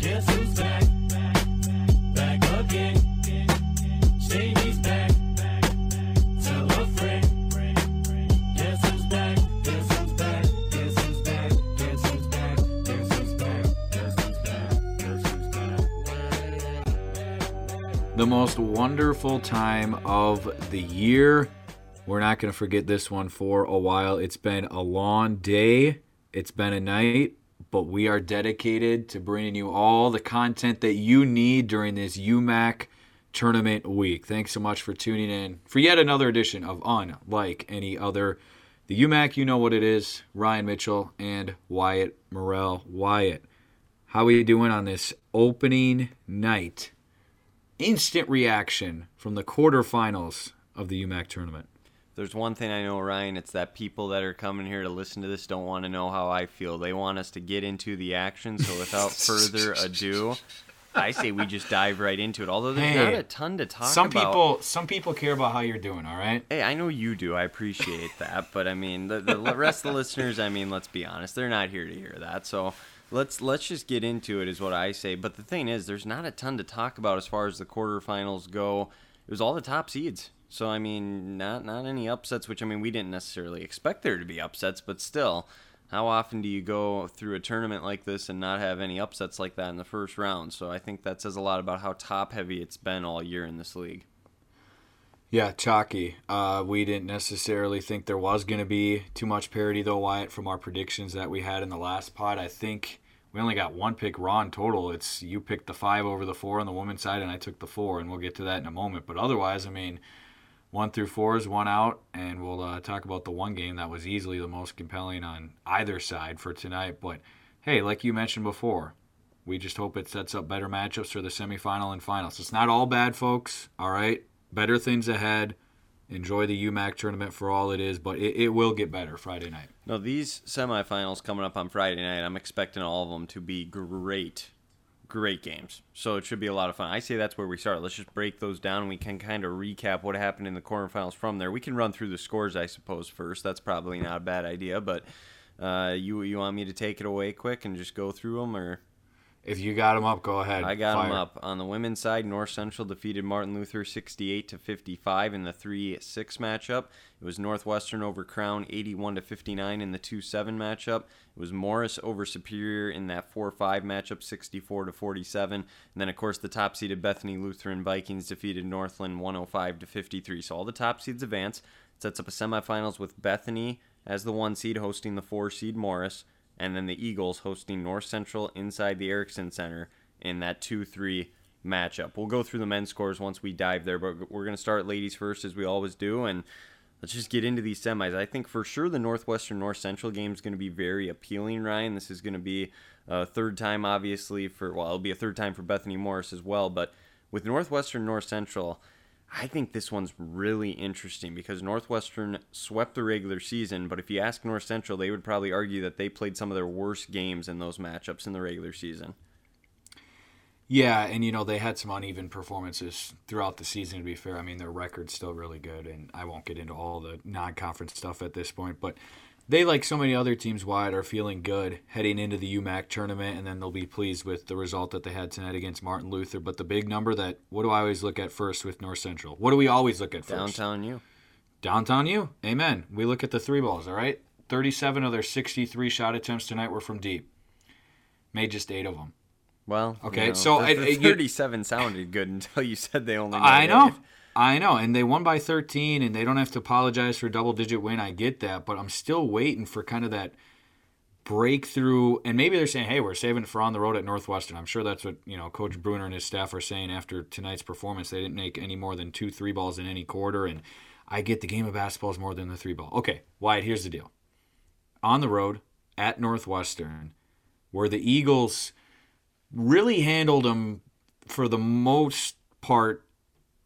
Guess who's back? Back again. Back. Tell a friend. Guess who's back? Guess who's back? Guess who's back? Guess who's back? Guess who's back? Guess who's back? the most wonderful time of the year. We're not going to forget this one for a while. It's been a long day, it's been a night, but we are dedicated to bringing you all the content that you need during this UMAC tournament week. Thanks so much for tuning in for yet another edition of Unlike Any Other. The UMAC, you know what it is. Ryan Mitchell and Wyatt Morrell. Wyatt, how are you doing on this opening night? instant reaction from the quarterfinals of the UMAC tournament. There's one thing I know, Ryan. It's that people that are coming here to listen to this don't want to know how I feel. They want us to get into the action. So without further ado, I say we just dive right into it. Although there's Hey, not a ton to talk some about. people, some people care about how you're doing. All right. Hey, I know you do. I appreciate that, but I mean, the, the rest of the listeners. I mean, let's be honest, they're not here to hear that. So let's let's just get into it, is what I say. But the thing is, there's not a ton to talk about as far as the quarterfinals go. It was all the top seeds. So I mean, not not any upsets. Which I mean, we didn't necessarily expect there to be upsets, but still. How often do you go through a tournament like this and not have any upsets like that in the first round? So I think that says a lot about how top heavy it's been all year in this league. Yeah, chalky. Uh, we didn't necessarily think there was going to be too much parity, though, Wyatt, from our predictions that we had in the last pod. I think we only got one pick wrong total. It's you picked the five over the four on the women's side, and I took the four, and we'll get to that in a moment. But otherwise, I mean, one through four is one out, and we'll uh, talk about the one game that was easily the most compelling on either side for tonight. But hey, like you mentioned before, we just hope it sets up better matchups for the semifinal and finals. It's not all bad, folks. All right, better things ahead. Enjoy the UMAC tournament for all it is, but it, it will get better Friday night. No, these semifinals coming up on Friday night, I'm expecting all of them to be great, great games. So it should be a lot of fun. I say that's where we start. Let's just break those down and we can kind of recap what happened in the quarterfinals from there. We can run through the scores, I suppose, first. That's probably not a bad idea, but uh, you you want me to take it away quick and just go through them, or If you got them up, go ahead. I got them up on the women's side. North Central defeated Martin Luther 68 to 55 in the 3-6 matchup. It was Northwestern over Crown 81 to 59 in the 2-7 matchup. It was Morris over Superior in that 4-5 matchup 64 to 47. And then of course the top seeded Bethany Lutheran Vikings defeated Northland 105 to 53. So all the top seeds advance. It sets up a semifinals with Bethany as the 1 seed hosting the 4 seed Morris and then the Eagles hosting North Central inside the Ericksen Center in that 2 3 matchup. We'll go through the men's scores once we dive there, but we're going to start ladies first as we always do. And let's just get into these semis. I think for sure the Northwestern North Central game is going to be very appealing, Ryan. This is going to be a third time, obviously, for, well, it'll be a third time for Bethany Morris as well. But with Northwestern North Central, I think this one's really interesting because Northwestern swept the regular season, but if you ask North Central, they would probably argue that they played some of their worst games in those matchups in the regular season. Yeah, and you know they had some uneven performances throughout the season. To be fair, I mean their record's still really good, and I won't get into all the non-conference stuff at this point. But they, like so many other teams Wyatt, are feeling good heading into the UMAC tournament, and then they'll be pleased with the result that they had tonight against Martin Luther. But the big number that what do I always look at first with North Central? What do we always look at first? Downtown U. Downtown U. Amen. We look at the three balls. All right, thirty-seven of their sixty-three shot attempts tonight were from deep. Made just eight of them. Well, Okay, you know, so the, I- the you- 37 sounded good until you said they only. I know. eight. I know. And they won by 13, and they don't have to apologize for a double digit win. I get that. But I'm still waiting for kind of that breakthrough. And maybe they're saying, hey, we're saving it for on the road at Northwestern. I'm sure that's what, you know, Coach Bruner and his staff are saying after tonight's performance. They didn't make any more than two three balls in any quarter. And I get the game of basketball is more than the three ball. Okay, Wyatt, here's the deal. On the road at Northwestern, where the Eagles really handled them for the most part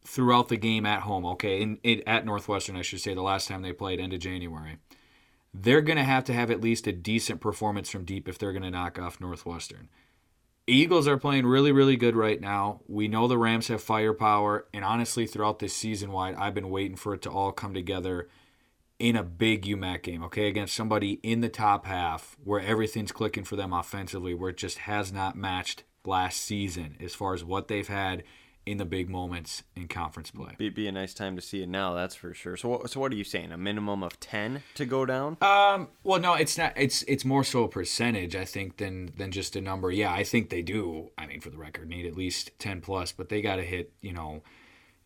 throughout the game at home. Okay, in, in at Northwestern, I should say, the last time they played, end of January. They're going to have to have at least a decent performance from deep if they're going to knock off Northwestern. Eagles are playing really, really good right now. We know the Rams have firepower, and honestly, throughout this season Wyatt, I've been waiting for it to all come together in a big UMAC game, okay, against somebody in the top half where everything's clicking for them offensively, where it just has not matched last season as far as what they've had in the big moments in conference play. Be, be a nice time to see it now, that's for sure. So, what, so what are you saying? A minimum of ten to go down? Um, well, no, it's not. It's it's more so a percentage, I think, than than just a number. Yeah, I think they do. I mean, for the record, need at least ten plus, but they got to hit. You know,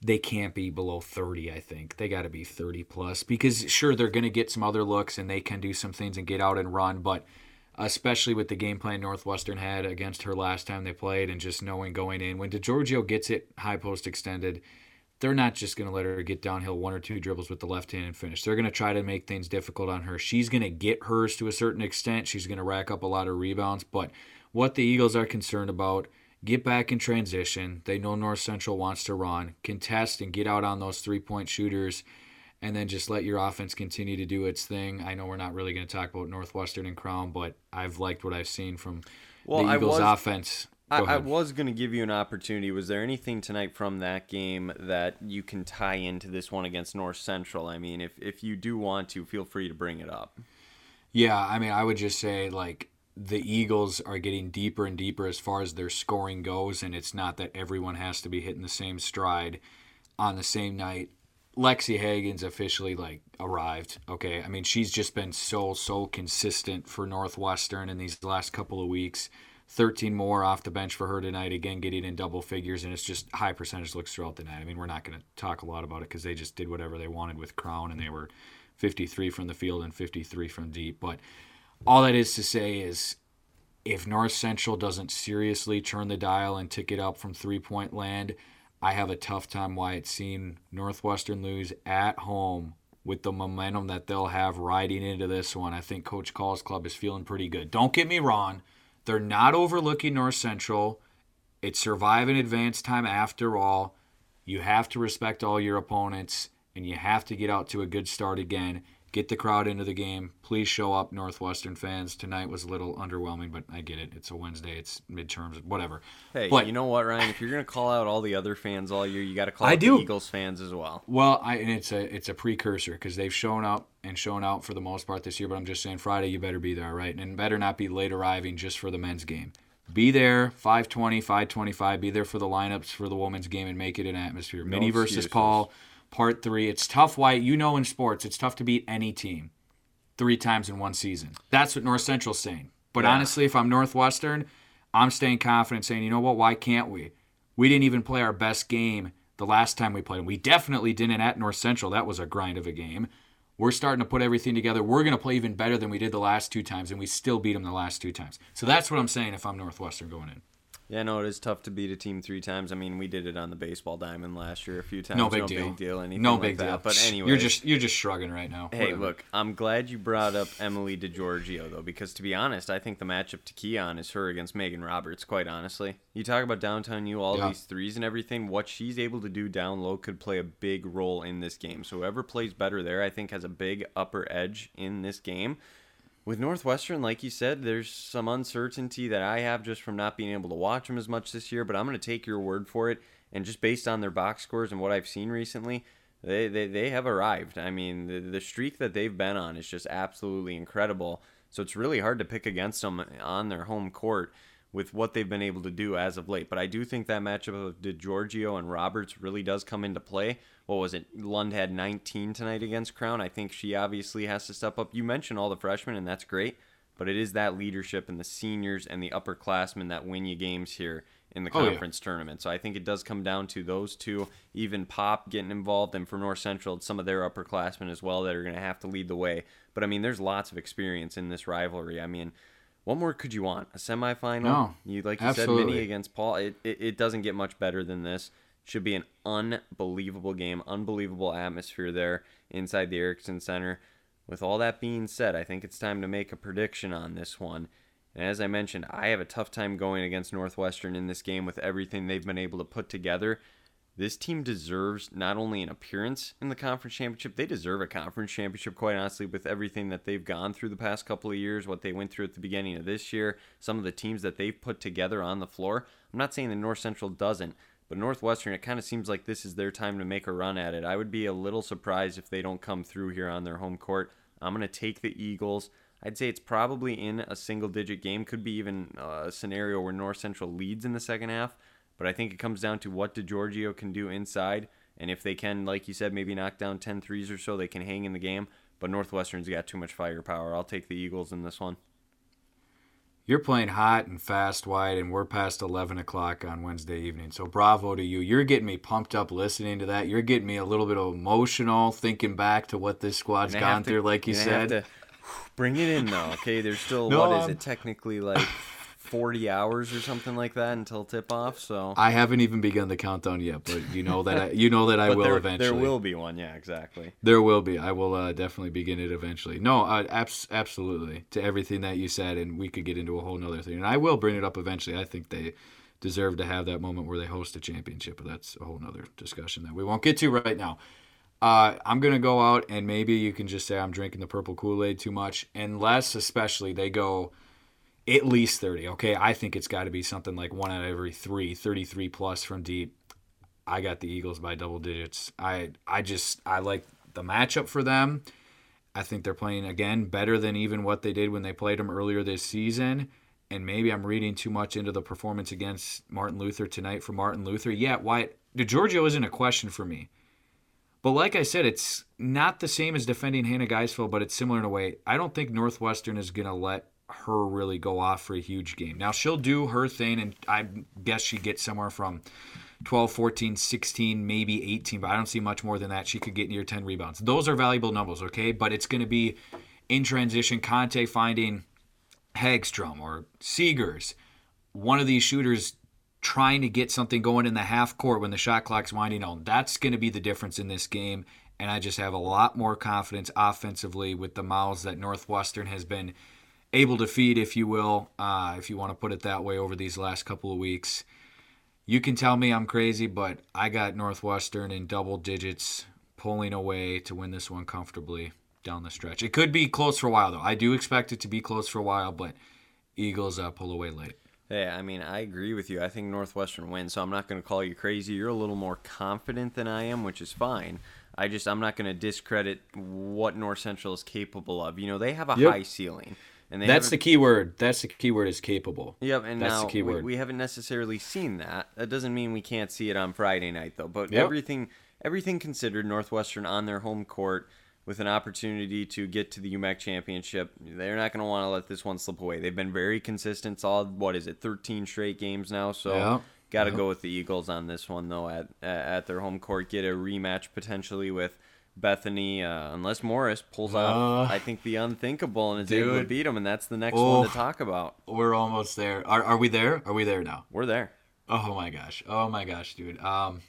they can't be below thirty. I think they got to be thirty plus because sure they're going to get some other looks and they can do some things and get out and run, but especially with the game plan Northwestern had against her last time they played, and just knowing going in when DeGiorgio gets it high post extended they're not just going to let her get downhill one or two dribbles with the left hand and finish. They're going to try to make things difficult on her. She's going to get hers to a certain extent. She's going to rack up a lot of rebounds. But what the Eagles are concerned about, get back in transition. They know North Central wants to run, contest, and get out on those three point shooters, and then just let your offense continue to do its thing. I know we're not really going to talk about Northwestern and Crown, but I've liked what I've seen from Well, the I Eagles' was- offense. I, I was going to give you an opportunity. Was there anything tonight from that game that you can tie into this one against North Central? I mean, if, if you do want to, feel free to bring it up. Yeah, I mean, I would just say like the Eagles are getting deeper and deeper as far as their scoring goes, and it's not that everyone has to be hitting the same stride on the same night. Lexi Hagen's officially like arrived. Okay, I mean, she's just been so so consistent for Northwestern in these last couple of weeks. 13 more off the bench for her tonight, again getting in double figures, and it's just high percentage looks throughout the night. I mean, we're not going to talk a lot about it because they just did whatever they wanted with Crown, and they were 53 from the field and 53 from deep. But all that is to say is if North Central doesn't seriously turn the dial and tick it up from three point land, I have a tough time why it's seen Northwestern lose at home with the momentum that they'll have riding into this one. I think Coach Call's club is feeling pretty good. Don't get me wrong, they're not overlooking North Central. It's survive and advance time after all. You have to respect all your opponents and you have to get out to a good start again. Get the crowd into the game. Please show up, Northwestern fans. Tonight was a little underwhelming, but I get it. It's a Wednesday. It's midterms, whatever. Hey, but you know what, Ryan? If you're going to call out all the other fans all year, you got to call I out do. the Eagles fans as well. Well, I and it's a it's a precursor because they've shown up and shown out for the most part this year. But I'm just saying, Friday you better be there, all right? And better not be late arriving just for the men's game. Be there 520, 525. Be there for the lineups for the women's game and make it an atmosphere. Minnie versus. Paul, part three. It's tough. Why you know in sports, it's tough to beat any team three times in one season. That's what North Central's saying. But Yeah. honestly, if I'm Northwestern, I'm staying confident, saying, you know what? Why can't we? We didn't even play our best game the last time we played. them. We definitely didn't at North Central. That was a grind of a game. We're starting to put everything together. We're going to play even better than we did the last two times, and we still beat them the last two times. So that's what I'm saying if I'm Northwestern going in. Yeah, no, it is tough to beat a team three times. I mean, we did it on the baseball diamond last year a few times. No big deal. big deal. Anything no big deal. But anyway, you're just you're just shrugging right now. Hey, Whatever. look, I'm glad you brought up Emily DeGiorgio, though, because to be honest, I think the matchup to Keon is her against Megan Roberts, quite honestly. You talk about downtown you all Yeah. these threes and everything, what she's able to do down low could play a big role in this game. So whoever plays better there, I think, has a big upper edge in this game. With Northwestern, like you said, there's some uncertainty that I have just from not being able to watch them as much this year, but I'm going to take your word for it. And just based on their box scores and what I've seen recently, they, they, they have arrived. I mean, the, the streak that they've been on is just absolutely incredible. So it's really hard to pick against them on their home court with what they've been able to do as of late. But I do think that matchup of DeGiorgio and Roberts really does come into play. What was it? Lund had 19 tonight against Crown. I think she obviously has to step up. You mentioned all the freshmen, and that's great. But it is that leadership and the seniors and the upperclassmen that win you games here in the Oh, yeah. conference tournament. So I think it does come down to those two, even Pop getting involved, and for North Central, some of their upperclassmen as well that are going to have to lead the way. But I mean, there's lots of experience in this rivalry. I mean, what more could you want? A semifinal? No, you like you said, mini against Paul. It, it it doesn't get much better than this. Should be an unbelievable game, unbelievable atmosphere there inside the Ericksen Center. With all that being said, I think it's time to make a prediction on this one. And as I mentioned, I have a tough time going against Northwestern in this game with everything they've been able to put together. This team deserves not only an appearance in the conference championship, they deserve a conference championship, quite honestly, with everything that they've gone through the past couple of years, what they went through at the beginning of this year, some of the teams that they've put together on the floor. I'm not saying that North Central doesn't, but Northwestern, it kind of seems like this is their time to make a run at it. I would be a little surprised if they don't come through here on their home court. I'm going to take the Eagles. I'd say it's probably in a single digit game. Could be even a scenario where North Central leads in the second half. But I think it comes down to what DeGiorgio can do inside. And if they can, like you said, maybe knock down 10 threes or so, they can hang in the game. But Northwestern's got too much firepower. I'll take the Eagles in this one. You're playing hot and fast Wyatt, and we're past 11 o'clock on Wednesday evening. So bravo to you. You're getting me pumped up listening to that. You're getting me a little bit emotional thinking back to what this squad's gone to- through, like you said. to bring it in, though. Okay, there's still, No, what is I'm- it, technically like 40 hours or something like that until tip off. So. I haven't even begun the countdown yet, but you know that I, you know that I will there, eventually. there will be one, yeah, exactly. There will be. I will uh, definitely begin it eventually. No, uh, abs- absolutely to everything that you said, and we could get into a whole nother thing. And I will bring it up eventually. I think they deserve to have that moment where they host a championship, but that's a whole nother discussion that we won't get to right now. Uh, I'm gonna go out, and maybe you can just say I'm drinking the purple Kool Aid too much, unless especially they go at least 30. Okay, I think it's got to be something like one out of every three, 33 plus from deep. I got the Eagles by double digits. I I just I like the matchup for them. I think they're playing again better than even what they did when they played them earlier this season. And maybe I'm reading too much into the performance against Martin Luther tonight for Martin Luther. Yeah, Wyatt DeGiorgio isn't a question for me. But like I said, it's not the same as defending Hannah Geisfeld, but it's similar in a way. I don't think Northwestern is going to let her really go off for a huge game. Now, she'll do her thing, and I guess she gets somewhere from 12, 14, 16, maybe 18, but I don't see much more than that. She could get near 10 rebounds. Those are valuable numbers, okay? But it's going to be in transition, Conte finding Hagstrom or Seegers, one of these shooters trying to get something going in the half court when the shot clock's winding down. That's going to be the difference in this game. And I just have a lot more confidence offensively with the mouths that Northwestern has been able to feed, if you will, uh, if you want to put it that way, over these last couple of weeks. You can tell me I'm crazy, but I got Northwestern in double digits pulling away to win this one comfortably down the stretch. It could be close for a while, though. I do expect it to be close for a while, but Eagles uh, pull away late. Hey, I mean, I agree with you. I think Northwestern wins, so I'm not going to call you crazy. You're a little more confident than I am, which is fine. I just I'm not going to discredit what North Central is capable of. You know, they have a Yep. high ceiling, and That's the key word. That's the key word is capable. Yep, and That's now the key we, word. we haven't necessarily seen that. That doesn't mean we can't see it on Friday night, though. But Yep. everything everything considered, Northwestern on their home court with an opportunity to get to the UMAC championship, they're not going to want to let this one slip away. They've been very consistent, solid. What is it, 13 straight games now? So Yeah. got to go with the Eagles on this one, though. At at their home court, get a rematch potentially with. Bethany, uh, unless Morris pulls out, Uh, I think the unthinkable and is able to beat him, and that's the next one Oof. to talk about. We're almost there. Are, are we there? Are we there now? We're there. Oh my gosh. Oh my gosh, dude. Um,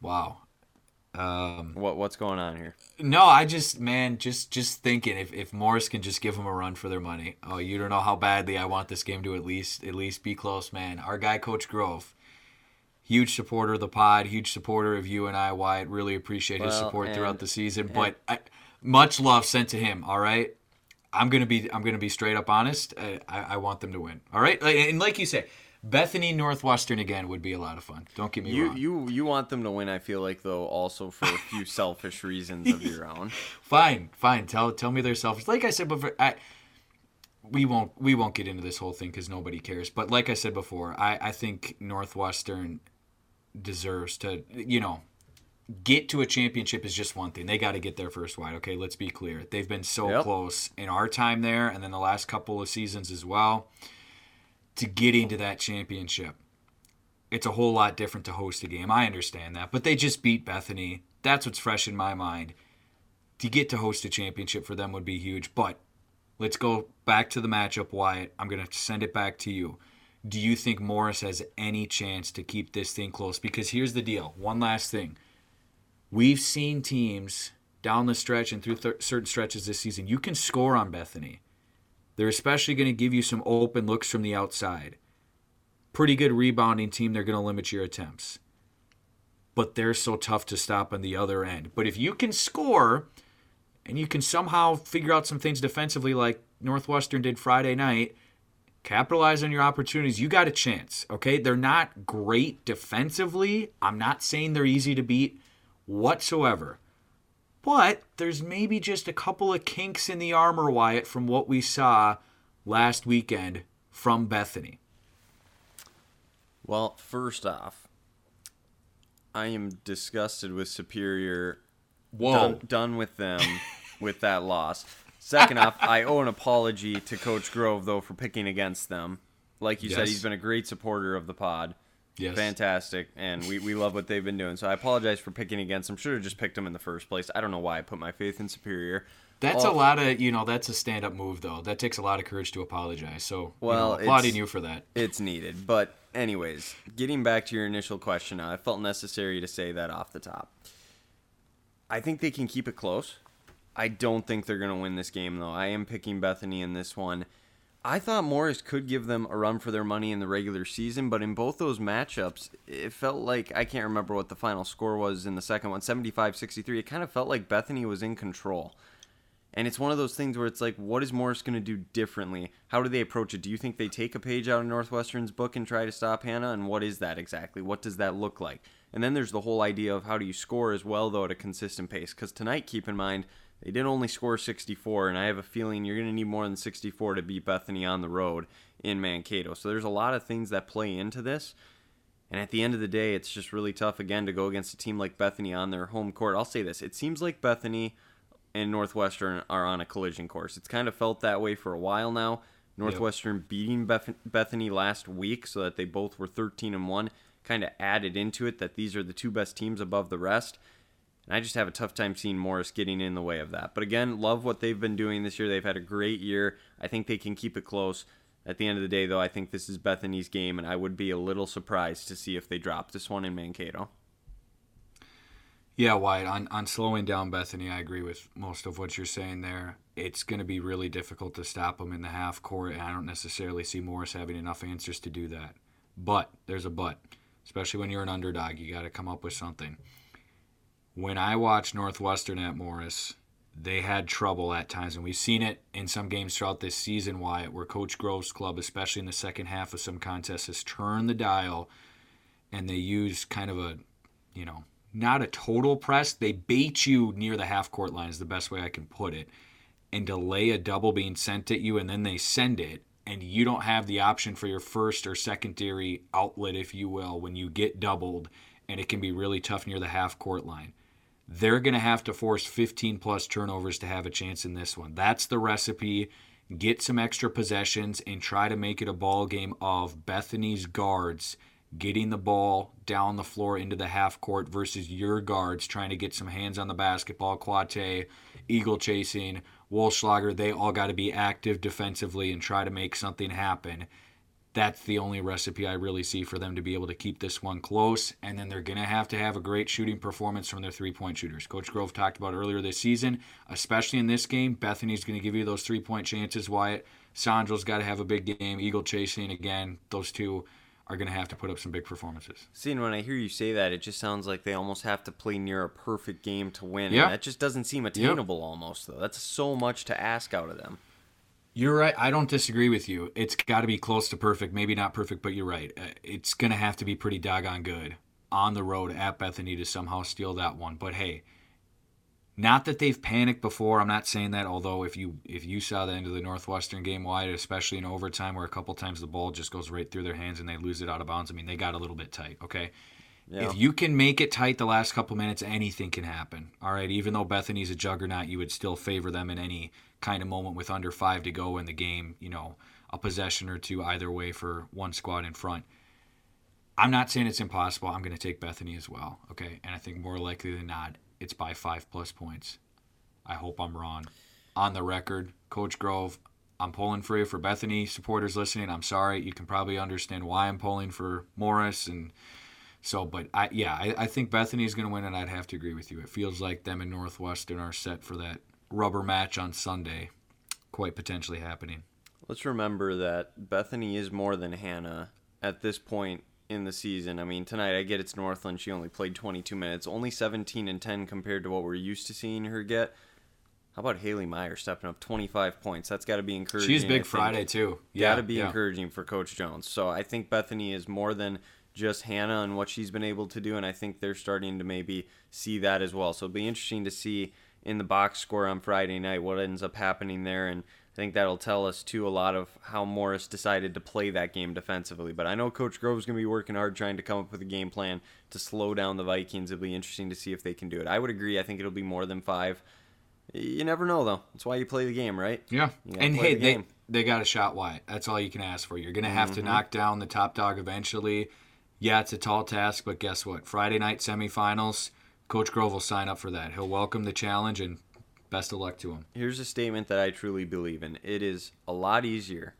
wow. Um, What what's going on here? no, I just man, just just thinking if, if Morris can just give them a run for their money. Oh, you don't know how badly I want this game to at least at least be close, man. Our guy, Coach Grove, huge supporter of the pod, huge supporter of you and I, Wyatt. Really appreciate his support throughout the season. But I, much love sent to him. All right. I'm gonna be I'm gonna be straight up honest. I, I, I want them to win. All right, and like you say, Bethany Northwestern again would be a lot of fun. Don't get me You wrong. you you want them to win. I feel like though also for a few selfish reasons of your own. Fine, fine. Tell tell me they're selfish. Like I said before, I, we won't we won't get into this whole thing because nobody cares. But like I said before, I I think Northwestern deserves to you know get to a championship is just one thing. They got to get there first Wyatt. Okay, let's be clear. They've been so Yep. close in our time there, and then the last couple of seasons as well, to getting to that championship. It's a whole lot different to host a game. I understand that, but they just beat Bethany. That's what's fresh in my mind. To get to host a championship for them would be huge. But let's go back to the matchup, Wyatt. I'm going to send it back to you. Do you think Morris has any chance to keep this thing close? Because here's the deal. One last thing. We've seen teams down the stretch and through th- certain stretches this season. You can score on Bethany. They're especially going to give you some open looks from the outside. Pretty good rebounding team. They're going to limit your attempts. But they're so tough to stop on the other end. But if you can score and you can somehow figure out some things defensively like Northwestern did Friday night, capitalize on your opportunities, you got a chance. Okay? They're not great defensively. I'm not saying they're easy to beat whatsoever. But there's maybe just a couple of kinks in the armor, Wyatt, from what we saw last weekend from Bethany. Well, first off, I am disgusted with Superior. Done, done with them with that loss. Second off, I owe an apology to Coach Grove though for picking against them. Like you said, he's been a great supporter of the pod. Yes. Fantastic, and we, we love what they've been doing. So I apologize for picking against them. Should have just picked them in the first place. I don't know why I put my faith in Superior. That's All- a lot of, you know, that's a stand up move, though. That takes a lot of courage to apologize. So, Well, well, applauding you for that. It's needed. But, anyways, getting back to your initial question I felt necessary to say that off the top. I think they can keep it close. I don't think they're going to win this game, though. I am picking Bethany in this one. I thought Morris could give them a run for their money in the regular season, but in both those matchups, it felt like I can't remember what the final score was in the second one 75 63. It kind of felt like Bethany was in control. And it's one of those things where it's like, what is Morris going to do differently? How do they approach it? Do you think they take a page out of Northwestern's book and try to stop Hannah? And what is that exactly? What does that look like? And then there's the whole idea of how do you score as well, though, at a consistent pace. Because tonight, keep in mind, they did only score 64, and I have a feeling you're going to need more than 64 to beat Bethany on the road in Mankato. So there's a lot of things that play into this. And at the end of the day, it's just really tough again to go against a team like Bethany on their home court. I'll say this: it seems like Bethany and Northwestern are on a collision course. It's kind of felt that way for a while now. Northwestern beating Beth- Bethany last week, so that they both were 13 and one, kind of added into it that these are the two best teams above the rest. And I just have a tough time seeing Morris getting in the way of that. But again, love what they've been doing this year. They've had a great year. I think they can keep it close. At the end of the day, though, I think this is Bethany's game, and I would be a little surprised to see if they drop this one in Mankato. Yeah, Wyatt, on, on slowing down Bethany, I agree with most of what you're saying there. It's going to be really difficult to stop them in the half court, and I don't necessarily see Morris having enough answers to do that. But there's a but, especially when you're an underdog, you got to come up with something. When I watched Northwestern at Morris, they had trouble at times, and we've seen it in some games throughout this season, Wyatt, where Coach Grove's club, especially in the second half of some contests, has turned the dial and they use kind of a, you know, not a total press. They bait you near the half court line, is the best way I can put it, and delay a double being sent at you, and then they send it, and you don't have the option for your first or secondary outlet, if you will, when you get doubled, and it can be really tough near the half court line. They're going to have to force 15 plus turnovers to have a chance in this one. That's the recipe. Get some extra possessions and try to make it a ball game of Bethany's guards getting the ball down the floor into the half court versus your guards trying to get some hands on the basketball. Quate, Eagle chasing, Wolschlager, they all got to be active defensively and try to make something happen. That's the only recipe I really see for them to be able to keep this one close. And then they're going to have to have a great shooting performance from their three point shooters. Coach Grove talked about earlier this season, especially in this game. Bethany's going to give you those three point chances. Wyatt, Sandro's got to have a big game. Eagle chasing again. Those two are going to have to put up some big performances. See, and when I hear you say that, it just sounds like they almost have to play near a perfect game to win. Yeah. And that just doesn't seem attainable almost, though. That's so much to ask out of them. You're right. I don't disagree with you. It's got to be close to perfect. Maybe not perfect, but you're right. Uh, It's going to have to be pretty doggone good on the road at Bethany to somehow steal that one. But hey, not that they've panicked before. I'm not saying that. Although if you if you saw the end of the Northwestern game Wyatt, especially in overtime, where a couple times the ball just goes right through their hands and they lose it out of bounds. I mean, they got a little bit tight. Okay. Yeah. If you can make it tight the last couple minutes, anything can happen. All right, even though Bethany's a juggernaut, you would still favor them in any kind of moment with under five to go in the game. You know, a possession or two either way for one squad in front. I'm not saying it's impossible. I'm going to take Bethany as well. Okay, and I think more likely than not, it's by five plus points. I hope I'm wrong. On the record, Coach Grove, I'm pulling for you for Bethany supporters listening. I'm sorry. You can probably understand why I'm pulling for Morris and so, but I yeah, I, I think Bethany's going to win, and I'd have to agree with you. It feels like them and Northwestern are set for that rubber match on Sunday, quite potentially happening. Let's remember that Bethany is more than Hannah at this point in the season. I mean, tonight I get it's Northland. She only played 22 minutes, only 17 and 10 compared to what we're used to seeing her get. How about Haley Meyer stepping up 25 points? That's got to be encouraging. She's big. Friday too. Yeah, Got to be yeah. encouraging for Coach Jones. So I think Bethany is more than just Hannah and what she's been able to do, and I think they're starting to maybe see that as well. So it'll be interesting to see in the box score on Friday night what ends up happening there, and I think that'll tell us too a lot of how Morris decided to play that game defensively. But I know Coach Grove's going to be working hard trying to come up with a game plan to slow down the Vikings. It'll be interesting to see if they can do it. I would agree. I think it'll be more than five. You never know though. That's why you play the game, right? Yeah, and hey, the they they got a shot Wyatt. That's all you can ask for. You're gonna have Mm-hmm. to knock down the top dog eventually. Yeah, it's a tall task, but guess what? Friday night semifinals, Coach Grove will sign up for that. He'll welcome the challenge, and best of luck to him. Here's a statement that I truly believe in. It is a lot easier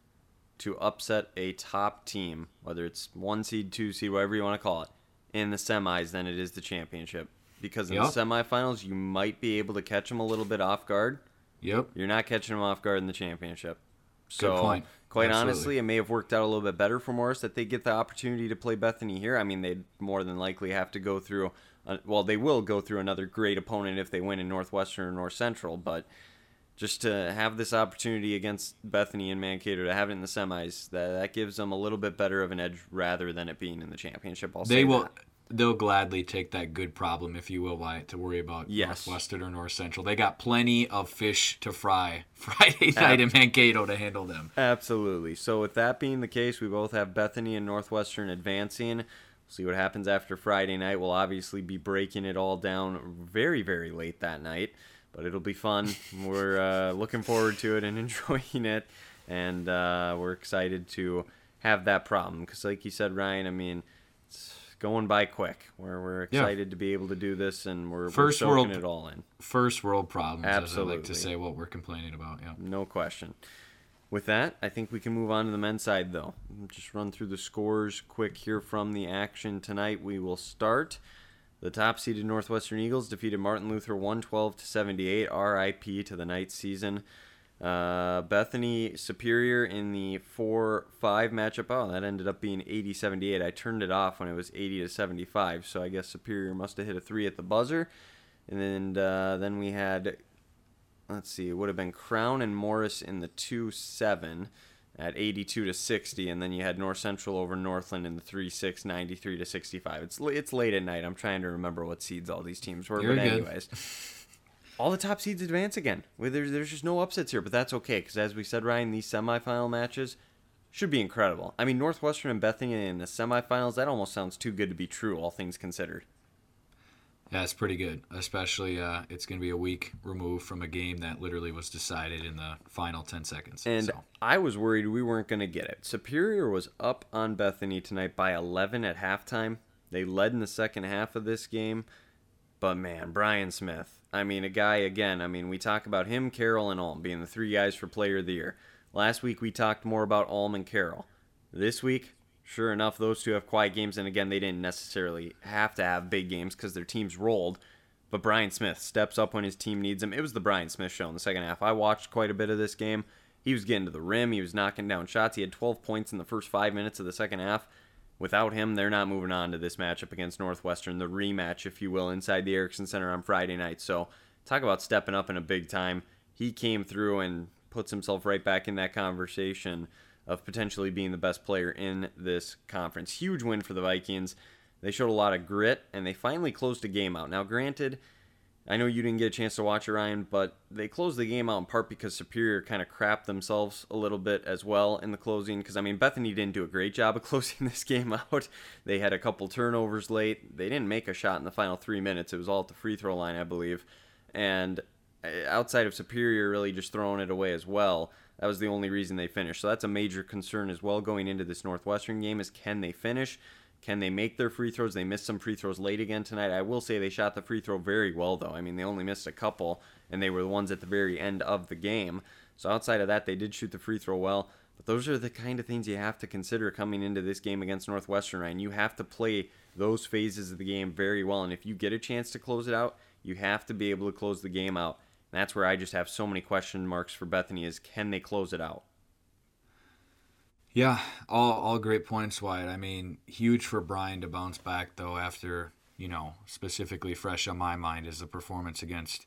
to upset a top team, whether it's one seed, two seed, whatever you want to call it, in the semis than it is the championship. Because in Yep. the semifinals, you might be able to catch them a little bit off guard. Yep. You're not catching them off guard in the championship. So, quite Absolutely. honestly, it may have worked out a little bit better for Morris that they get the opportunity to play Bethany here. I mean, they'd more than likely have to go through, uh, well, they will go through another great opponent if they win in Northwestern or North Central, but just to have this opportunity against Bethany and Mankato to have it in the semis, that, that gives them a little bit better of an edge rather than it being in the championship. I'll They will. that. They'll gladly take that good problem, if you will, Wyatt, to worry about Yes. Northwestern or North Central. They got plenty of fish to fry Friday night in Mankato to handle them. Absolutely. So with that being the case, we both have Bethany and Northwestern advancing. We'll see what happens after Friday night. We'll obviously be breaking it all down very, very late that night, but it'll be fun. we're uh, looking forward to it and enjoying it, and uh, we're excited to have that problem because, like you said, Ryan, I mean, going by quick. We're we're Yeah. excited to be able to do this, and we're, First we're soaking world- it all in. First world problems, as I like Absolutely. to say, what we're complaining about. Yeah. No question. With that, I think we can move on to the men's side, though. Just run through the scores quick here from the action tonight. We will start. The top seeded Northwestern Eagles defeated Martin Luther 112 to 78. RIP to the night season. Uh, Bethany Superior in the 4 5 matchup. Oh, that ended up being 80 78. I turned it off when it was 80 to 75, so I guess Superior must have hit a 3 at the buzzer. And then, uh, then we had let's see, it would have been Crown and Morris in the 2 7 at 82 to 60, and then you had North Central over Northland in the 3 6, 93 to 65. It's, it's late at night. I'm trying to remember what seeds all these teams were, You're but, good. anyways. All the top seeds advance again. There's, there's just no upsets here, but that's okay, because as we said, Ryan, these semifinal matches should be incredible. I mean, Northwestern and Bethany in the semifinals, that almost sounds too good to be true, all things considered. Yeah, it's pretty good. Especially, uh, it's going to be a week removed from a game that literally was decided in the final 10 seconds. And so. I was worried we weren't going to get it. Superior was up on Bethany tonight by 11 at halftime. They led in the second half of this game. But man, Brian Smith. I mean, a guy, again, I mean, we talk about him, Carroll, and Ulm being the three guys for player of the year. Last week we talked more about Ulm and Carroll. This week, sure enough, those two have quiet games. And again, they didn't necessarily have to have big games because their teams rolled. But Brian Smith steps up when his team needs him. It was the Brian Smith show in the second half. I watched quite a bit of this game. He was getting to the rim. He was knocking down shots. He had 12 points in the first five minutes of the second half. Without him, they're not moving on to this matchup against Northwestern, the rematch, if you will, inside the Ericksen Center on Friday night. So, talk about stepping up in a big time. He came through and puts himself right back in that conversation of potentially being the best player in this conference. Huge win for the Vikings. They showed a lot of grit, and they finally closed a game out. Now, granted, I know you didn't get a chance to watch it, Ryan, but they closed the game out in part because Superior kind of crapped themselves a little bit as well in the closing. Because, I mean, Bethany didn't do a great job of closing this game out. They had a couple turnovers late. They didn't make a shot in the final three minutes. It was all at the free throw line, I believe. And uh, outside of Superior really just throwing it away as well, that was the only reason they finished. So that's a major concern as well going into this Northwestern game is can they finish? Can they make their free throws? They missed some free throws late again tonight. I will say they shot the free throw very well, though. I mean, they only missed a couple, and they were the ones at the very end of the game. So outside of that, they did shoot the free throw well. But those are the kind of things you have to consider coming into this game against Northwestern, Ryan. You have to play those phases of the game very well. And if you get a chance to close it out, you have to be able to close the game out. And that's where I just have so many question marks for Bethany is can they close it out? Yeah, all all great points, Wyatt. I mean, huge for Brian to bounce back though after you know specifically fresh on my mind is the performance against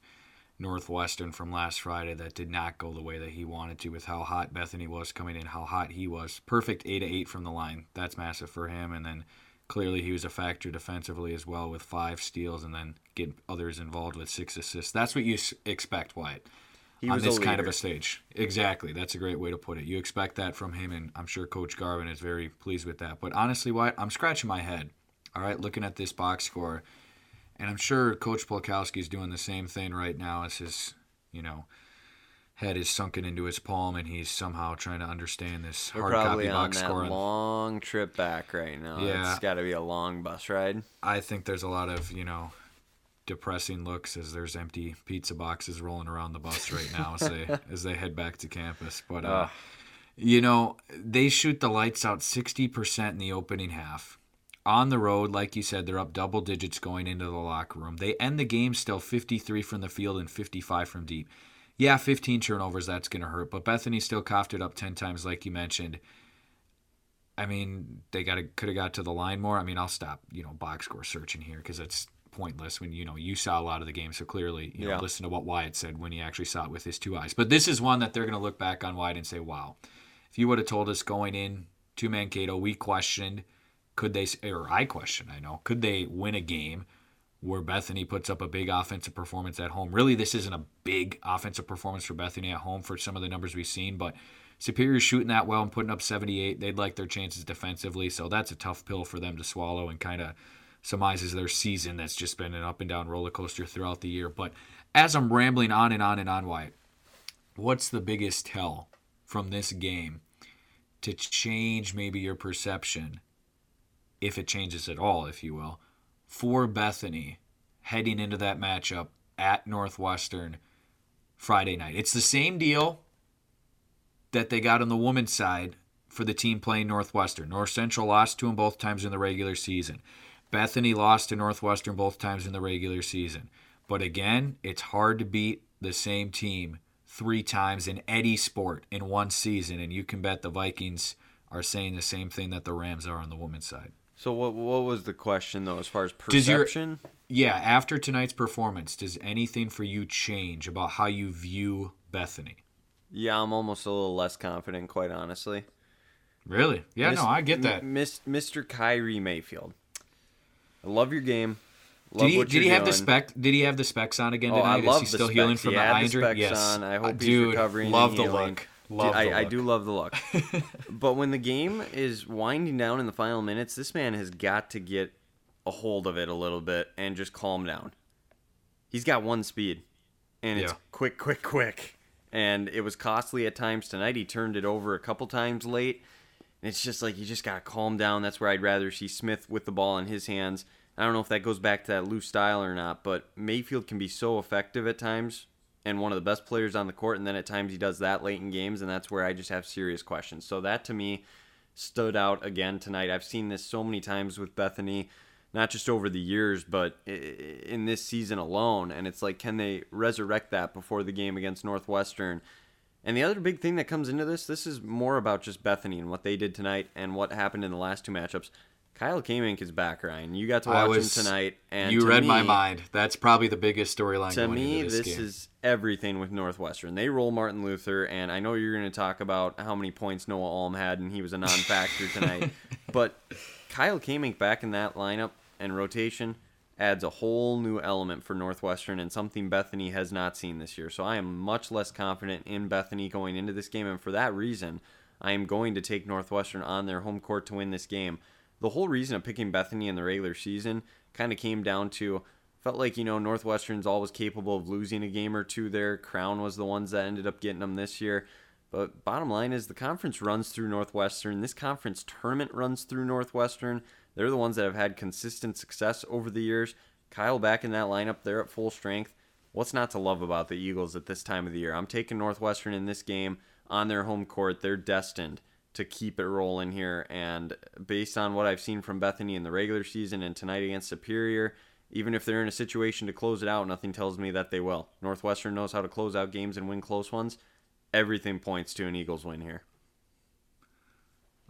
Northwestern from last Friday that did not go the way that he wanted to with how hot Bethany was coming in, how hot he was. Perfect eight to eight from the line. That's massive for him, and then clearly he was a factor defensively as well with five steals and then get others involved with six assists. That's what you expect, Wyatt He on this a kind of a stage. Exactly. That's a great way to put it. You expect that from him, and I'm sure Coach Garvin is very pleased with that. But honestly, Wyatt, I'm scratching my head, all right, looking at this box score. And I'm sure Coach Polkowski is doing the same thing right now as his, you know, head is sunken into his palm and he's somehow trying to understand this We're hard probably copy on box that score. And long trip back right now. Yeah. It's got to be a long bus ride. I think there's a lot of, you know, depressing looks as there's empty pizza boxes rolling around the bus right now as they as they head back to campus. But uh, you know, they shoot the lights out 60% in the opening half. On the road, like you said, they're up double digits going into the locker room. They end the game still 53 from the field and 55 from deep. Yeah, 15 turnovers, that's going to hurt. But Bethany still coughed it up 10 times, like you mentioned. I mean, they got could have got to the line more. I mean, I'll stop, you know, box score searching here because it's pointless when you know you saw a lot of the game. So clearly, you Yeah. know, listen to what Wyatt said when he actually saw it with his two eyes. But this is one that they're going to look back on Wyatt and say, "Wow, if you would have told us going in to Mankato, we questioned could they or I questioned, I know, could they win a game where Bethany puts up a big offensive performance at home. Really, this isn't a big offensive performance for Bethany at home for some of the numbers we've seen, but Superior shooting that well and putting up 78. They'd like their chances defensively, so that's a tough pill for them to swallow and kind of surmises their season that's just been an up and down roller coaster throughout the year. But as I'm rambling on and on and on, Wyatt, what's the biggest tell from this game to change maybe your perception, if it changes at all, if you will, for Bethany heading into that matchup at Northwestern Friday night? It's the same deal that they got on the women's side for the team playing Northwestern. North Central lost to them both times in the regular season. Bethany lost to Northwestern both times in the regular season. But again, it's hard to beat the same team three times in any sport in one season, and you can bet the Vikings are saying the same thing that the Rams are on the women's side. So what what was the question though as far as Does your- perception? Yeah, after tonight's performance, does anything for you change about how you view Bethany? Yeah, I'm almost a little less confident, quite honestly. Really? Yeah, Mis- no, I get that. Mis- Mr. Kyrie Mayfield. I love your game. Love Did he did he have the spec? Did he have the specs on again Oh, I tonight? love Is he the still specs. healing from he the had eye the injury? Yes. on. I hope he's Dude, recovering. Love the look. Dude, Love the I, look. I do love the look. but when the game is winding down in the final minutes, this man has got to get a hold of it a little bit and just calm down. He's got one speed, and it's Yeah. quick, quick, quick. And it was costly at times tonight. He turned it over a couple times late. And it's just like you just got to calm down. That's where I'd rather see Smith with the ball in his hands. I don't know if that goes back to that loose style or not, but Mayfield can be so effective at times and one of the best players on the court. And then at times he does that late in games, and that's where I just have serious questions. So that to me stood out again tonight. I've seen this so many times with Bethany, not just over the years, but in this season alone. And it's like, can they resurrect that before the game against Northwestern? And the other big thing that comes into this, this is more about just Bethany and what they did tonight and what happened in the last two matchups. Kyle Kamink is back, Ryan. You got to watch was- him tonight, and you to read my mind. That's probably the biggest storyline to going me, into this, this, is everything with Northwestern. They roll Martin Luther, and I know you're going to talk about how many points Noah Alm had, and he was a non-factor tonight. But Kyle Kamink back in that lineup and rotation adds a whole new element for Northwestern and something Bethany has not seen this year. So I am much less confident in Bethany going into this game, and for that reason, I am going to take Northwestern on their home court to win this game. The whole reason of picking Bethany in the regular season kind of came down to felt like you know Northwestern's always capable of losing a game or two there. Crown was the ones that ended up getting them this year. But bottom line is the conference runs through Northwestern. This conference tournament runs through Northwestern. They're the ones that have had consistent success over the years. Kyle back in that lineup, they're at full strength. What's not to love about the Eagles at this time of the year? I'm taking Northwestern in this game on their home court. They're destined to keep it rolling here. And based on what I've seen from Bethany in the regular season and tonight against Superior, even if they're in a situation to close it out, nothing tells me that they will. Northwestern knows how to close out games and win close ones. Everything points to an Eagles win here.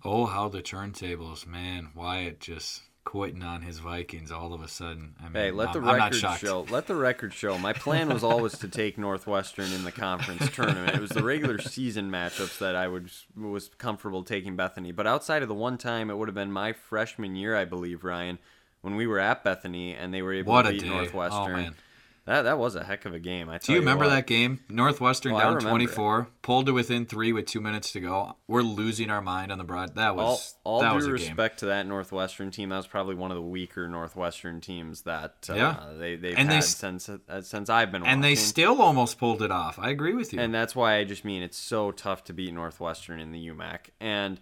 Oh, how the turntables, man! Wyatt just quitting on his Vikings all of a sudden. I mean, Hey, let the I'm, I'm record show. Let the record show. My plan was always to take Northwestern in the conference tournament. It was the regular season matchups that I would was comfortable taking Bethany. But outside of the one time, it would have been my freshman year, I believe, Ryan, when we were at Bethany and they were able What to beat day. Oh, Northwestern. Oh, man. That that was a heck of a game. I Do you remember that game? Northwestern Oh, down 24, pulled to within three with two minutes to go. We're losing our mind on the broad. That was all that due was a game. respect to that Northwestern team, that was probably one of the weaker Northwestern teams that uh, Yeah. they they've And had s- since uh, since I've been And they still almost pulled it off. I agree with you. And that's why I just mean it's so tough to beat Northwestern in the UMAC. And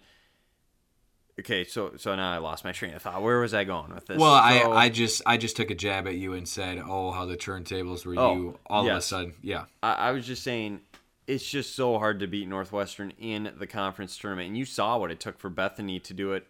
okay, so so now I lost my train of thought. Where was I going with this? well, I, So, I just I just took a jab at you and said, "Oh, how the turntables were Oh, you all of a sudden." Yeah. I, I was just saying it's just so hard to beat Northwestern in the conference tournament. And you saw what it took for Bethany to do it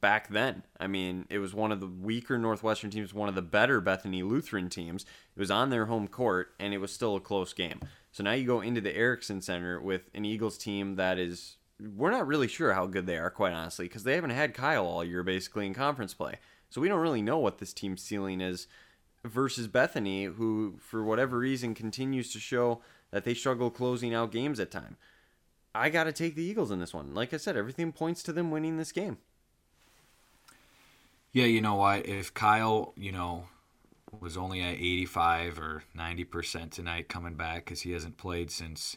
back then. I mean, it was one of the weaker Northwestern teams, one of the better Bethany Lutheran teams. It was on their home court, and it was still a close game. So now you go into the Ericksen Center with an Eagles team that is. We're not really sure how good they are, quite honestly, because they haven't had Kyle all year basically in conference play. So we don't really know what this team's ceiling is versus Bethany, who, for whatever reason, continues to show that they struggle closing out games at time. I got to take the Eagles in this one. Like I said, everything points to them winning this game. Yeah, you know what? If Kyle, you know, was only at 85 or 90% tonight coming back because he hasn't played since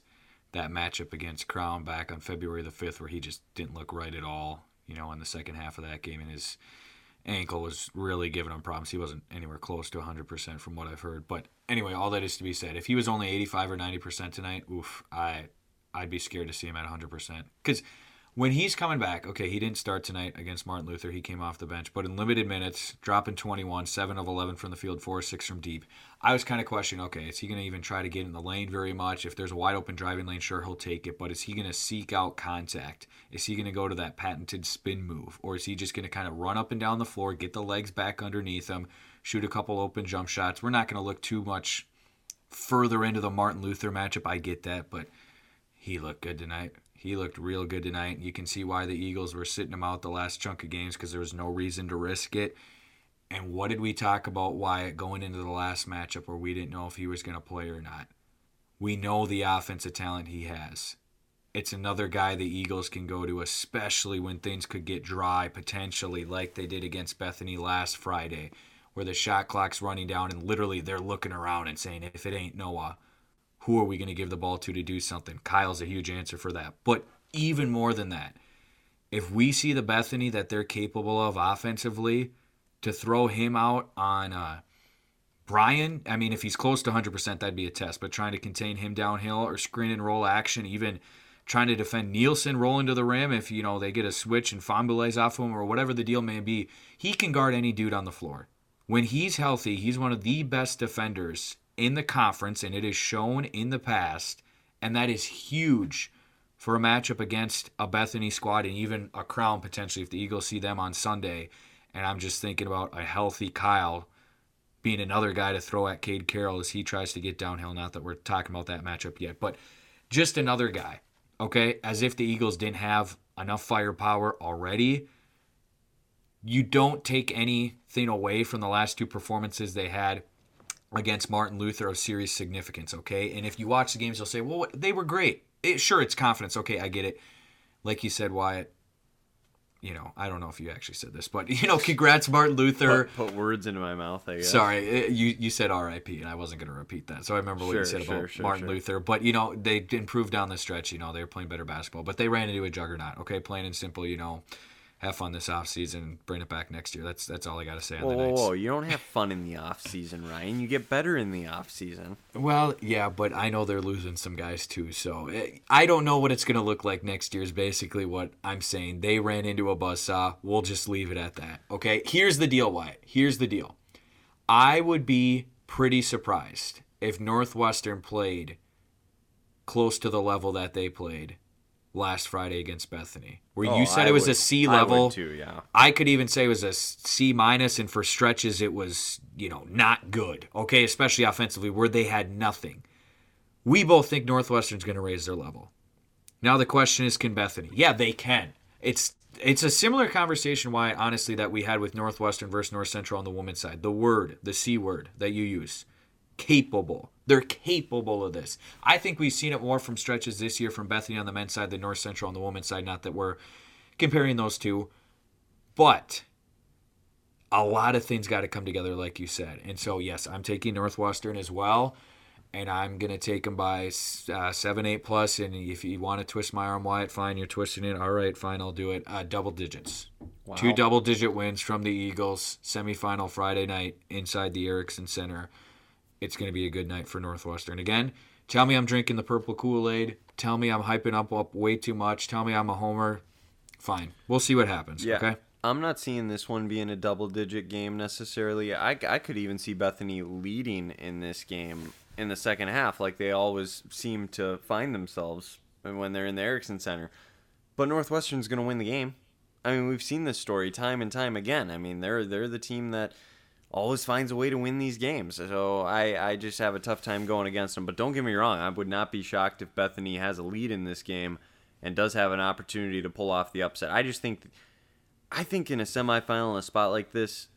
that matchup against Crown back on February the 5th, where he just didn't look right at all, you know, in the second half of that game. And his ankle was really giving him problems. He wasn't anywhere close to 100% from what I've heard. But anyway, all that is to be said. If he was only 85 or 90% tonight, oof, I, I'd be scared to see him at 100%. Because when he's coming back, okay, he didn't start tonight against Martin Luther. He came off the bench, but in limited minutes, dropping 21, 7 of 11 from the field, 4 6 from deep. I was kind of questioning, okay, is he going to even try to get in the lane very much? If there's a wide open driving lane, sure, he'll take it, but is he going to seek out contact? Is he going to go to that patented spin move? Or is he just going to kind of run up and down the floor, get the legs back underneath him, shoot a couple open jump shots? We're not going to look too much further into the Martin Luther matchup. I get that, but he looked good tonight. He looked real good tonight. You can see why the Eagles were sitting him out the last chunk of games because there was no reason to risk it. And what did we talk about Wyatt going into the last matchup where we didn't know if he was going to play or not? We know the offensive talent he has. It's another guy the Eagles can go to, especially when things could get dry potentially, like they did against Bethany last Friday, where the shot clock's running down and literally they're looking around and saying, if it ain't Noah, who are we going to give the ball to to do something? Kyle's a huge answer for that. But even more than that, if we see the Bethany that they're capable of offensively, to throw him out on uh, Brian, I mean, if he's close to 100%, that'd be a test. But trying to contain him downhill or screen and roll action, even trying to defend Nielsen rolling to the rim, if you know they get a switch and Fambule's off him or whatever the deal may be, he can guard any dude on the floor. When he's healthy, he's one of the best defenders in the conference, and it is shown in the past, and that is huge for a matchup against a Bethany squad and even a Crown potentially if the Eagles see them on Sunday. And I'm just thinking about a healthy Kyle being another guy to throw at Cade Carroll as he tries to get downhill. Not that we're talking about that matchup yet, but just another guy. Okay, as if the Eagles didn't have enough firepower already. You don't take anything away from the last two performances they had against Martin Luther of serious significance, okay? And if you watch the games, you'll say, well, they were great. It, sure, it's confidence. Okay, I get it. Like you said, Wyatt, you know, I don't know if you actually said this, but, you know, congrats, Martin Luther. Put, put words into my mouth, I guess. Sorry, eh, you you said R.I.P. and I wasn't going to repeat that. So I remember what you said sure, about sure, Martin sure. Luther. But you know they improved down the stretch. You know they were playing better basketball, but they ran into a juggernaut. Okay, plain and simple. You know, have fun this off season. Bring it back next year. That's that's all I got to say on Whoa, the Knights. whoa! You don't have fun in the off season, Ryan. You get better in the off season. Well, yeah, but I know they're losing some guys too. So eh, I don't know what it's going to look like next year. Is basically what I'm saying. They ran into a buzzsaw. We'll just leave it at that. Okay. Here's the deal, Wyatt. Here's the deal. I would be pretty surprised if Northwestern played close to the level that they played last Friday against Bethany, where Oh, you said I it was would- a C I level. too, yeah. I could even say it was a C minus, and for stretches it was, you know, not good. Okay, especially offensively, where they had nothing. We both think Northwestern's going to raise their level. Now the question is, can Bethany? Yeah, they can. It's it's a similar conversation why honestly that we had with Northwestern versus North Central on the women's side. The word, the C word that you use. Capable. They're capable of this. I think we've seen it more from stretches this year from Bethany on the men's side than North Central on the women's side. Not that we're comparing those two. But a lot of things got to come together, like you said. And so, yes, I'm taking Northwestern as well, and I'm gonna take them by uh, seven, eight plus. And if you want to twist my arm, Wyatt, fine, you're twisting it. All right, fine, I'll do it. Uh, double digits, two double-digit wins from the Eagles. Semifinal Friday night inside the Ericksen Center. It's gonna be a good night for Northwestern again. Tell me I'm drinking the purple Kool Aid. Tell me I'm hyping up, up way too much. Tell me I'm a homer. Fine, we'll see what happens. Yeah. Okay. I'm not seeing this one being a double digit game necessarily. I, I could even see Bethany leading in this game in the second half, like they always seem to find themselves when they're in the Ericksen Center. But Northwestern's going to win the game. I mean, we've seen this story time and time again. I mean, they're they're the team that always finds a way to win these games. So I, I just have a tough time going against them. But don't get me wrong, I would not be shocked if Bethany has a lead in this game and does have an opportunity to pull off the upset. I just think I think in a semifinal in a spot like this,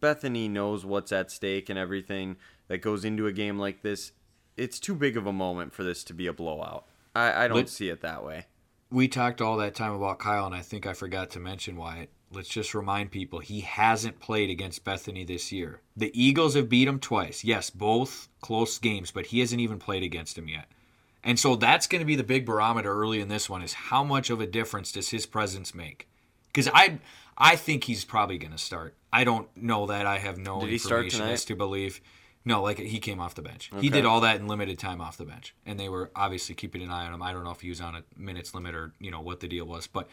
Bethany knows what's at stake and everything that goes into a game like this. It's too big of a moment for this to be a blowout. I, I don't Let- see it that way. we talked all that time about Kyle, and I think I forgot to mention Wyatt. Let's just remind people he hasn't played against Bethany this year. The Eagles have beat him twice. Yes, both close games, but he hasn't even played against him yet. And so that's going to be the big barometer early in this one is how much of a difference does his presence make? Because I, I think he's probably going to start. I don't know that. I have no Did information as to believe. No, like he came off the bench. He did all that in limited time off the bench, and they were obviously keeping an eye on him. I don't know if he was on a minutes limit or you know what the deal was, but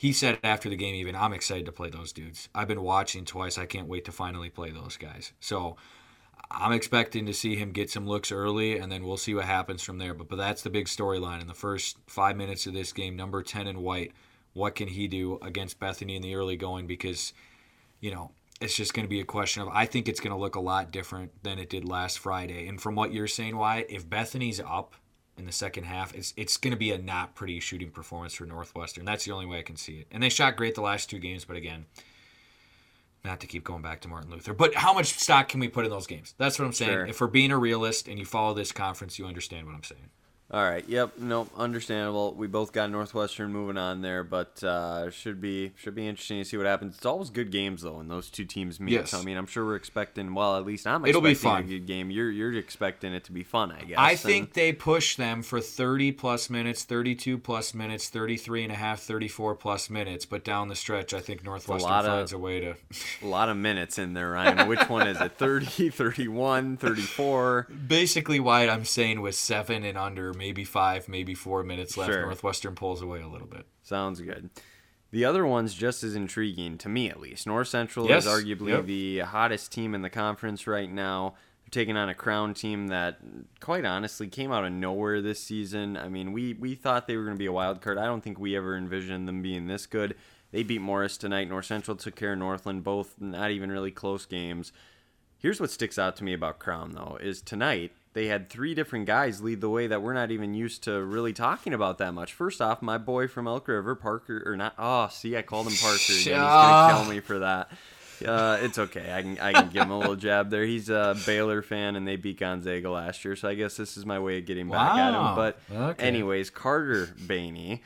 he said after the game, even I'm excited to play those dudes. I've been watching twice. I can't wait to finally play those guys. So I'm expecting to see him get some looks early, and then we'll see what happens from there. But but that's the big storyline in the first five minutes of this game. Number ten in white, what can he do against Bethany in the early going? Because you know, it's just going to be a question of I think it's going to look a lot different than it did last Friday. And from what you're saying, Wyatt, if Bethany's up in the second half, it's it's going to be a not pretty shooting performance for Northwestern. That's the only way I can see it. And they shot great the last two games, but again, not to keep going back to Martin Luther. But how much stock can we put in those games? That's what I'm saying. Sure. If we're being a realist and you follow this conference, you understand what I'm saying. All right. Yep. Nope. Understandable. We both got Northwestern moving on there, but uh, should be should be interesting to see what happens. It's always good games though, when those two teams meet. Yes. So I mean, I'm sure we're expecting. Well, at least I'm. It'll be expecting fun. A good game. You're you're expecting it to be fun, I guess. I And- think they push them for 30 plus minutes, 32 plus minutes, 33 and a half, 34 plus minutes. But down the stretch, I think Northwestern of- finds a way to. a lot of minutes in there, Ryan. Which one is it? 30, 31, 34? Basically, why I'm saying was seven and under, maybe five, maybe four minutes left. Sure. Northwestern pulls away a little bit. Sounds good. The other one's just as intriguing to me, at least. North Central Yes, is arguably yep. the hottest team in the conference right now. They're taking on a crown team that, quite honestly, came out of nowhere this season. I mean, we we thought they were going to be a wild card. I don't think we ever envisioned them being this good. They beat Morris tonight. North Central took care of Northland. Both not even really close games. Here's what sticks out to me about Crown, though, is tonight they had three different guys lead the way that we're not even used to really talking about that much. First off, my boy from Elk River, Parker, or not? Oh, see, I called him Parker. Again. He's gonna kill me for that. Uh, it's okay. I can I can give him a little jab there. He's a Baylor fan, and they beat Gonzaga last year, so I guess this is my way of getting back at him. But Okay. anyways, Carter Bainey,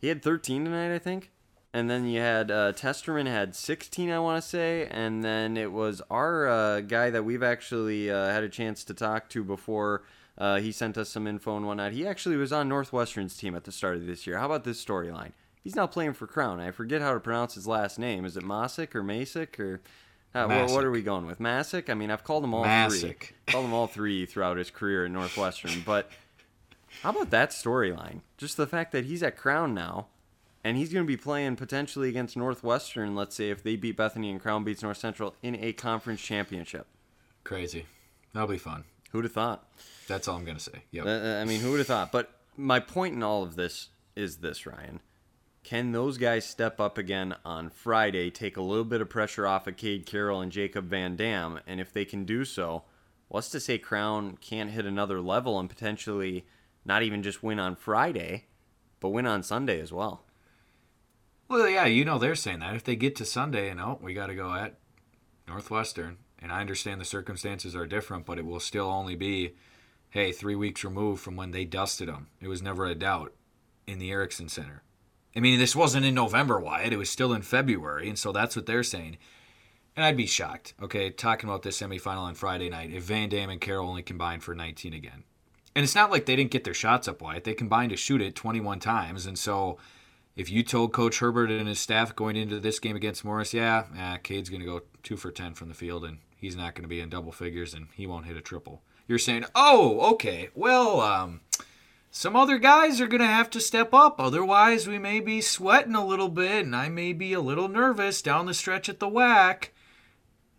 he had 13 tonight, I think. And then you had uh, Testerman had 16, I want to say, and then it was our uh, guy that we've actually uh, had a chance to talk to before. Uh, he sent us some info and whatnot. He actually was on Northwestern's team at the start of this year. How about this storyline? He's now playing for Crown. I forget how to pronounce his last name. Is it Masick or Masick or uh, what, what are we going with? Masick? I mean, I've called him all three. Masick. Called him all three throughout his career at Northwestern, but how about that storyline? Just the fact that he's at Crown now, and he's going to be playing potentially against Northwestern. Let's say if they beat Bethany and Crown beats North Central in a conference championship. Crazy. That'll be fun. Who'd have thought? That's all I'm going to say. Yep. Uh, I mean, who would have thought? But my point in all of this is this, Ryan. Can those guys step up again on Friday, take a little bit of pressure off of Cade Carroll and Jacob Van Dam? And if they can do so, what's to say Crown can't hit another level and potentially not even just win on Friday, but win on Sunday as well? Well, yeah, you know they're saying that if they get to Sunday and oh, we got to go at Northwestern, and I understand the circumstances are different, but it will still only be, hey, three weeks removed from when they dusted them. It was never a doubt in the Ericksen Center. I mean, this wasn't in November, Wyatt. It was still in February, and so that's what they're saying. And I'd be shocked, okay, talking about this semifinal on Friday night, if Van Dam and Carroll only combined for 19 again. And it's not like they didn't get their shots up, Wyatt. They combined to shoot it 21 times, and so if you told Coach Herbert and his staff going into this game against Morris, yeah, eh, Cade's going to go two for 10 from the field, and he's not going to be in double figures, and he won't hit a triple. You're saying, oh, okay, well, um, some other guys are going to have to step up. Otherwise, we may be sweating a little bit, and I may be a little nervous down the stretch at the WAC.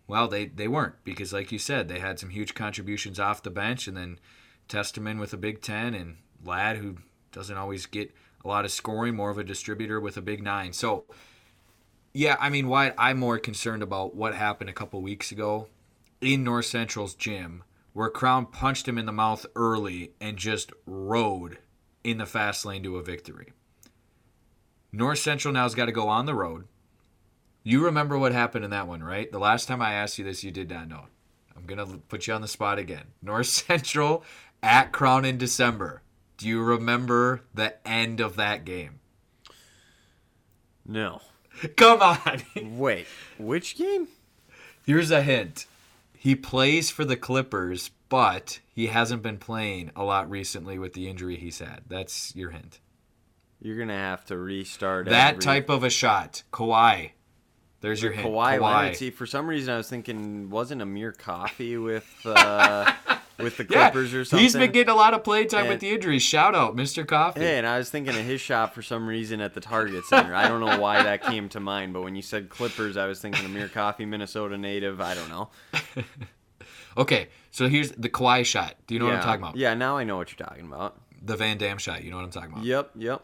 Well, they, they weren't because, like you said, they had some huge contributions off the bench, and then Testerman with a Big Ten, and Ladd, who doesn't always get a lot of scoring, more of a distributor with a big nine. So, yeah, I mean, why I'm more concerned about what happened a couple weeks ago in North Central's gym, where Crown punched him in the mouth early and just rode in the fast lane to a victory. North Central now's got to go on the road. You remember what happened in that one, right? The last time I asked you this, you did not know. I'm going to put you on the spot again. North Central at Crown in December. Do you remember the end of that game? No. Come on. Wait, which game? Here's a hint. He plays for the Clippers, but he hasn't been playing a lot recently with the injury he's had. That's your hint. You're gonna have to restart That every- type of a shot. Kawhi. There's your hint. Kawhi, Leonard. Kawhi. See, for some reason, I was thinking wasn't Amir Coffey with uh, with the Yeah, Clippers or something. he's been getting a lot of play time with the injuries. Shout out, Mr. Coffee. Hey, and I was thinking of his shot for some reason at the Target Center. I don't know why that came to mind, but when you said Clippers, I was thinking of Amir Coffey, Minnesota native. I don't know. Okay, so here's the Kawhi shot. Do you know yeah. what I'm talking about? Yeah, now I know what you're talking about. The Van Dam shot. You know what I'm talking about? Yep, yep.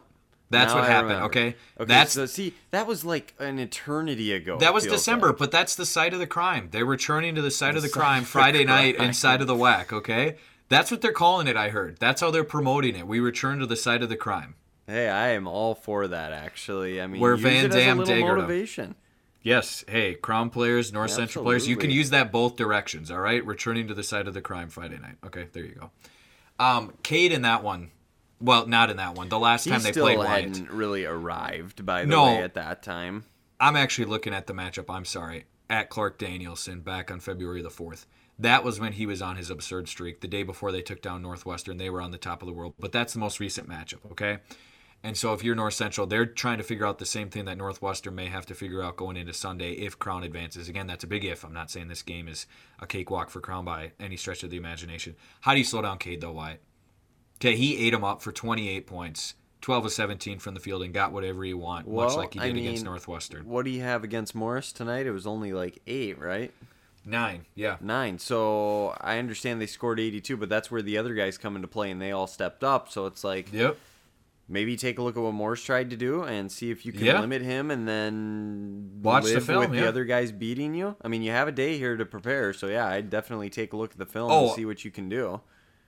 That's Now what I happened. remember. Okay, Okay, that's so see, that was like an eternity ago. That was December, like. but that's the site of the crime. They're returning to the site of the crime of the Friday night crime. and side of the WAC, okay? That's what they're calling it, I heard. That's how they're promoting it. We return to the site of the crime. Hey, I am all for that. Actually, I mean, Where use Van Dam daggered motivation. Yes, hey, Crown players, North Central players, you can use that both directions, all right? Returning to the site of the crime Friday night. Okay, there you go. Um, Cade in that one. Well, not in that one. The last He time they still played Wyatt. hadn't really arrived, by the No. way, at that time. I'm actually looking at the matchup, I'm sorry, at Clark Danielson back on February the 4th. That was when he was on his absurd streak. The day before they took down Northwestern, they were on the top of the world. But that's the most recent matchup, okay? And so if you're North Central, they're trying to figure out the same thing that Northwestern may have to figure out going into Sunday if Crown advances. Again, that's a big if. I'm not saying this game is a cakewalk for Crown by any stretch of the imagination. How do you slow down Cade, though, Wyatt? Okay, he ate him up for 28 points, 12 of 17 from the field, and got whatever he want, much like he I did against Northwestern. What do you have against Morris tonight? It was only like eight, right? Nine, yeah. Nine. So I understand they scored 82, but that's where the other guys come into play, and they all stepped up. So it's like Yep. maybe take a look at what Morris tried to do and see if you can Yeah. limit him, and then Watch the film, with yeah. the other guys beating you. I mean, you have a day here to prepare, so yeah, I'd definitely take a look at the film Oh. and see what you can do.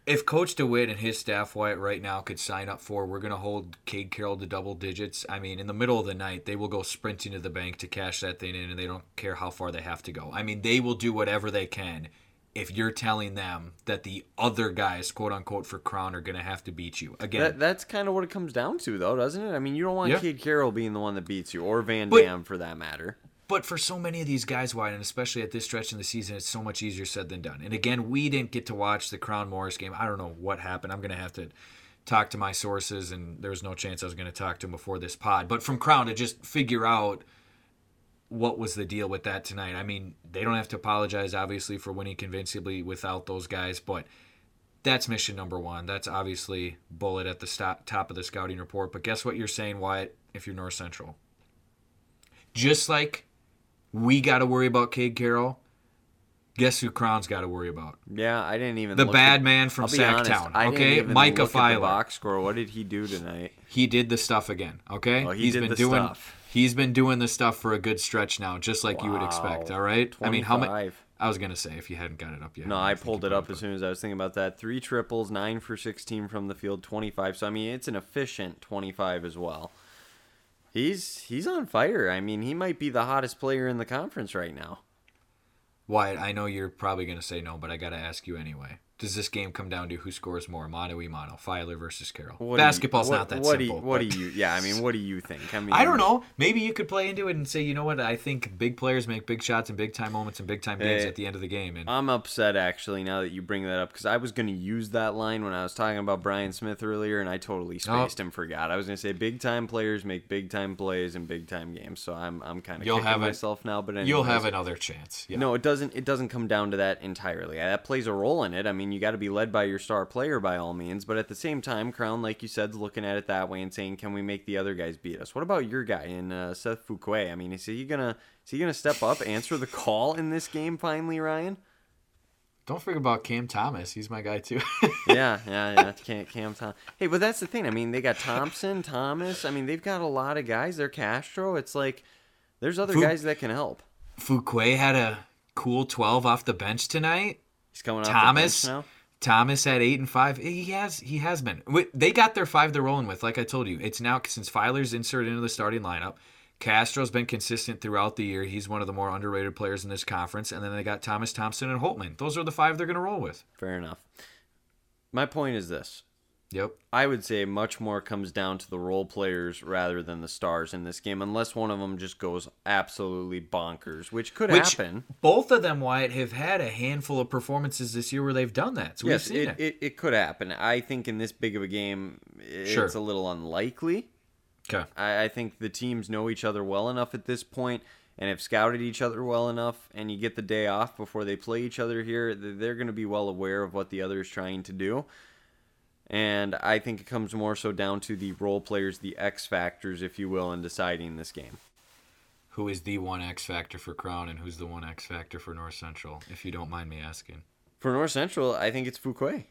If Coach DeWitt and his staff Wyatt right now could sign up for, we're going to hold Cade Carroll to double digits. I mean, in the middle of the night, they will go sprinting to the bank to cash that thing in, and they don't care how far they have to go. I mean, they will do whatever they can if you're telling them that the other guys, quote unquote, for Crown are going to have to beat you. Again, That, that's kind of what it comes down to, though, doesn't it? I mean, you don't want Yeah. Cade Carroll being the one that beats you, or Van But- Dam for that matter. But for so many of these guys, Wyatt, and especially at this stretch in the season, it's so much easier said than done. And again, we didn't get to watch the Crown Morris game. I don't know what happened. I'm going to have to talk to my sources, and there was no chance I was going to talk to them before this pod. But from Crown to just figure out what was the deal with that tonight. I mean, they don't have to apologize, obviously, for winning convincingly without those guys, but that's mission number one. That's obviously bullet at the stop, top of the scouting report. But guess what you're saying, Wyatt, if you're North Central? Just like we got to worry about Cade Carroll. Guess who Crown's got to worry about? Yeah, I didn't even. The bad at- man from Sacktown, okay? even Micah look at the Filer. box score. What did he do tonight? He did the stuff again. Okay, Oh, he He's did been the doing. stuff. He's been doing the stuff for a good stretch now, just like you would expect. Wow. All right. I mean, how many? I was gonna say if you hadn't got it up yet. No, I I pulled it up as soon as I was thinking about that. Three triples, nine for 16 from the field, 25. So, I mean, it's an efficient 25 as well. He's he's on fire. I mean, he might be the hottest player in the conference right now. Wyatt, I know you're probably going to say no, but I got to ask you anyway. Does this game come down to who scores more, Mano e Mano, Filer versus Carroll? What do you- Basketball's what- not that what simple. Do you, what but- do you? Yeah, I mean, what do you think? I mean, I don't know. Maybe you could play into it and say, you know what? I think big players make big shots in big time moments and big time games Hey, at the end of the game. And I'm upset actually now that you bring that up because I was going to use that line when I was talking about Brian Smith earlier and I totally Oh. spaced and forgot. I was going to say big time players make big time plays in big time games. So I'm I'm kind of You'll have myself now. But you'll have another chance. Yeah. No, it doesn't. It doesn't come down to that entirely. That plays a role in it. I mean, you got to be led by your star player by all means, but at the same time, Crown, like you said, is looking at it that way and saying, "Can we make the other guys beat us?" What about your guy in uh, Seth Fuquay? I mean, is he gonna is he gonna step up, answer the call in this game finally, Ryan? Don't forget about Cam Thomas. He's my guy too. yeah, yeah, yeah. Cam, Cam Tom. Hey, but that's the thing. I mean, they got Thompson, Thomas. I mean, they've got a lot of guys. They're Castro. It's like there's other Fu- guys that can help. Fuquay had a cool 12 off the bench tonight. He's coming off Thomas? the bench now. Thomas at eight and five. He has he has been. They got their five they're rolling with. Like I told you, it's now since Filer's inserted into the starting lineup. Castro's been consistent throughout the year. He's one of the more underrated players in this conference. And then they got Thomas Thompson and Holtman. Those are the five they're going to roll with. Fair enough. My point is this. Yep. I would say much more comes down to the role players rather than the stars in this game, unless one of them just goes absolutely bonkers, which could Which happen. both of them, Wyatt, have had a handful of performances this year where they've done that. So we've yes, seen it, it. it, it could happen. I think in this big of a game, it's Sure. a little unlikely. Okay. I, I think the teams know each other well enough at this point and have scouted each other well enough, and you get the day off before they play each other here, they're going to be well aware of what the other is trying to do. And I think it comes more so down to the role players, the X factors, if you will, in deciding this game. Who is the one X factor for Crown and who's the one X factor for North Central, if you don't mind me asking? For North Central, I think it's Fuquay.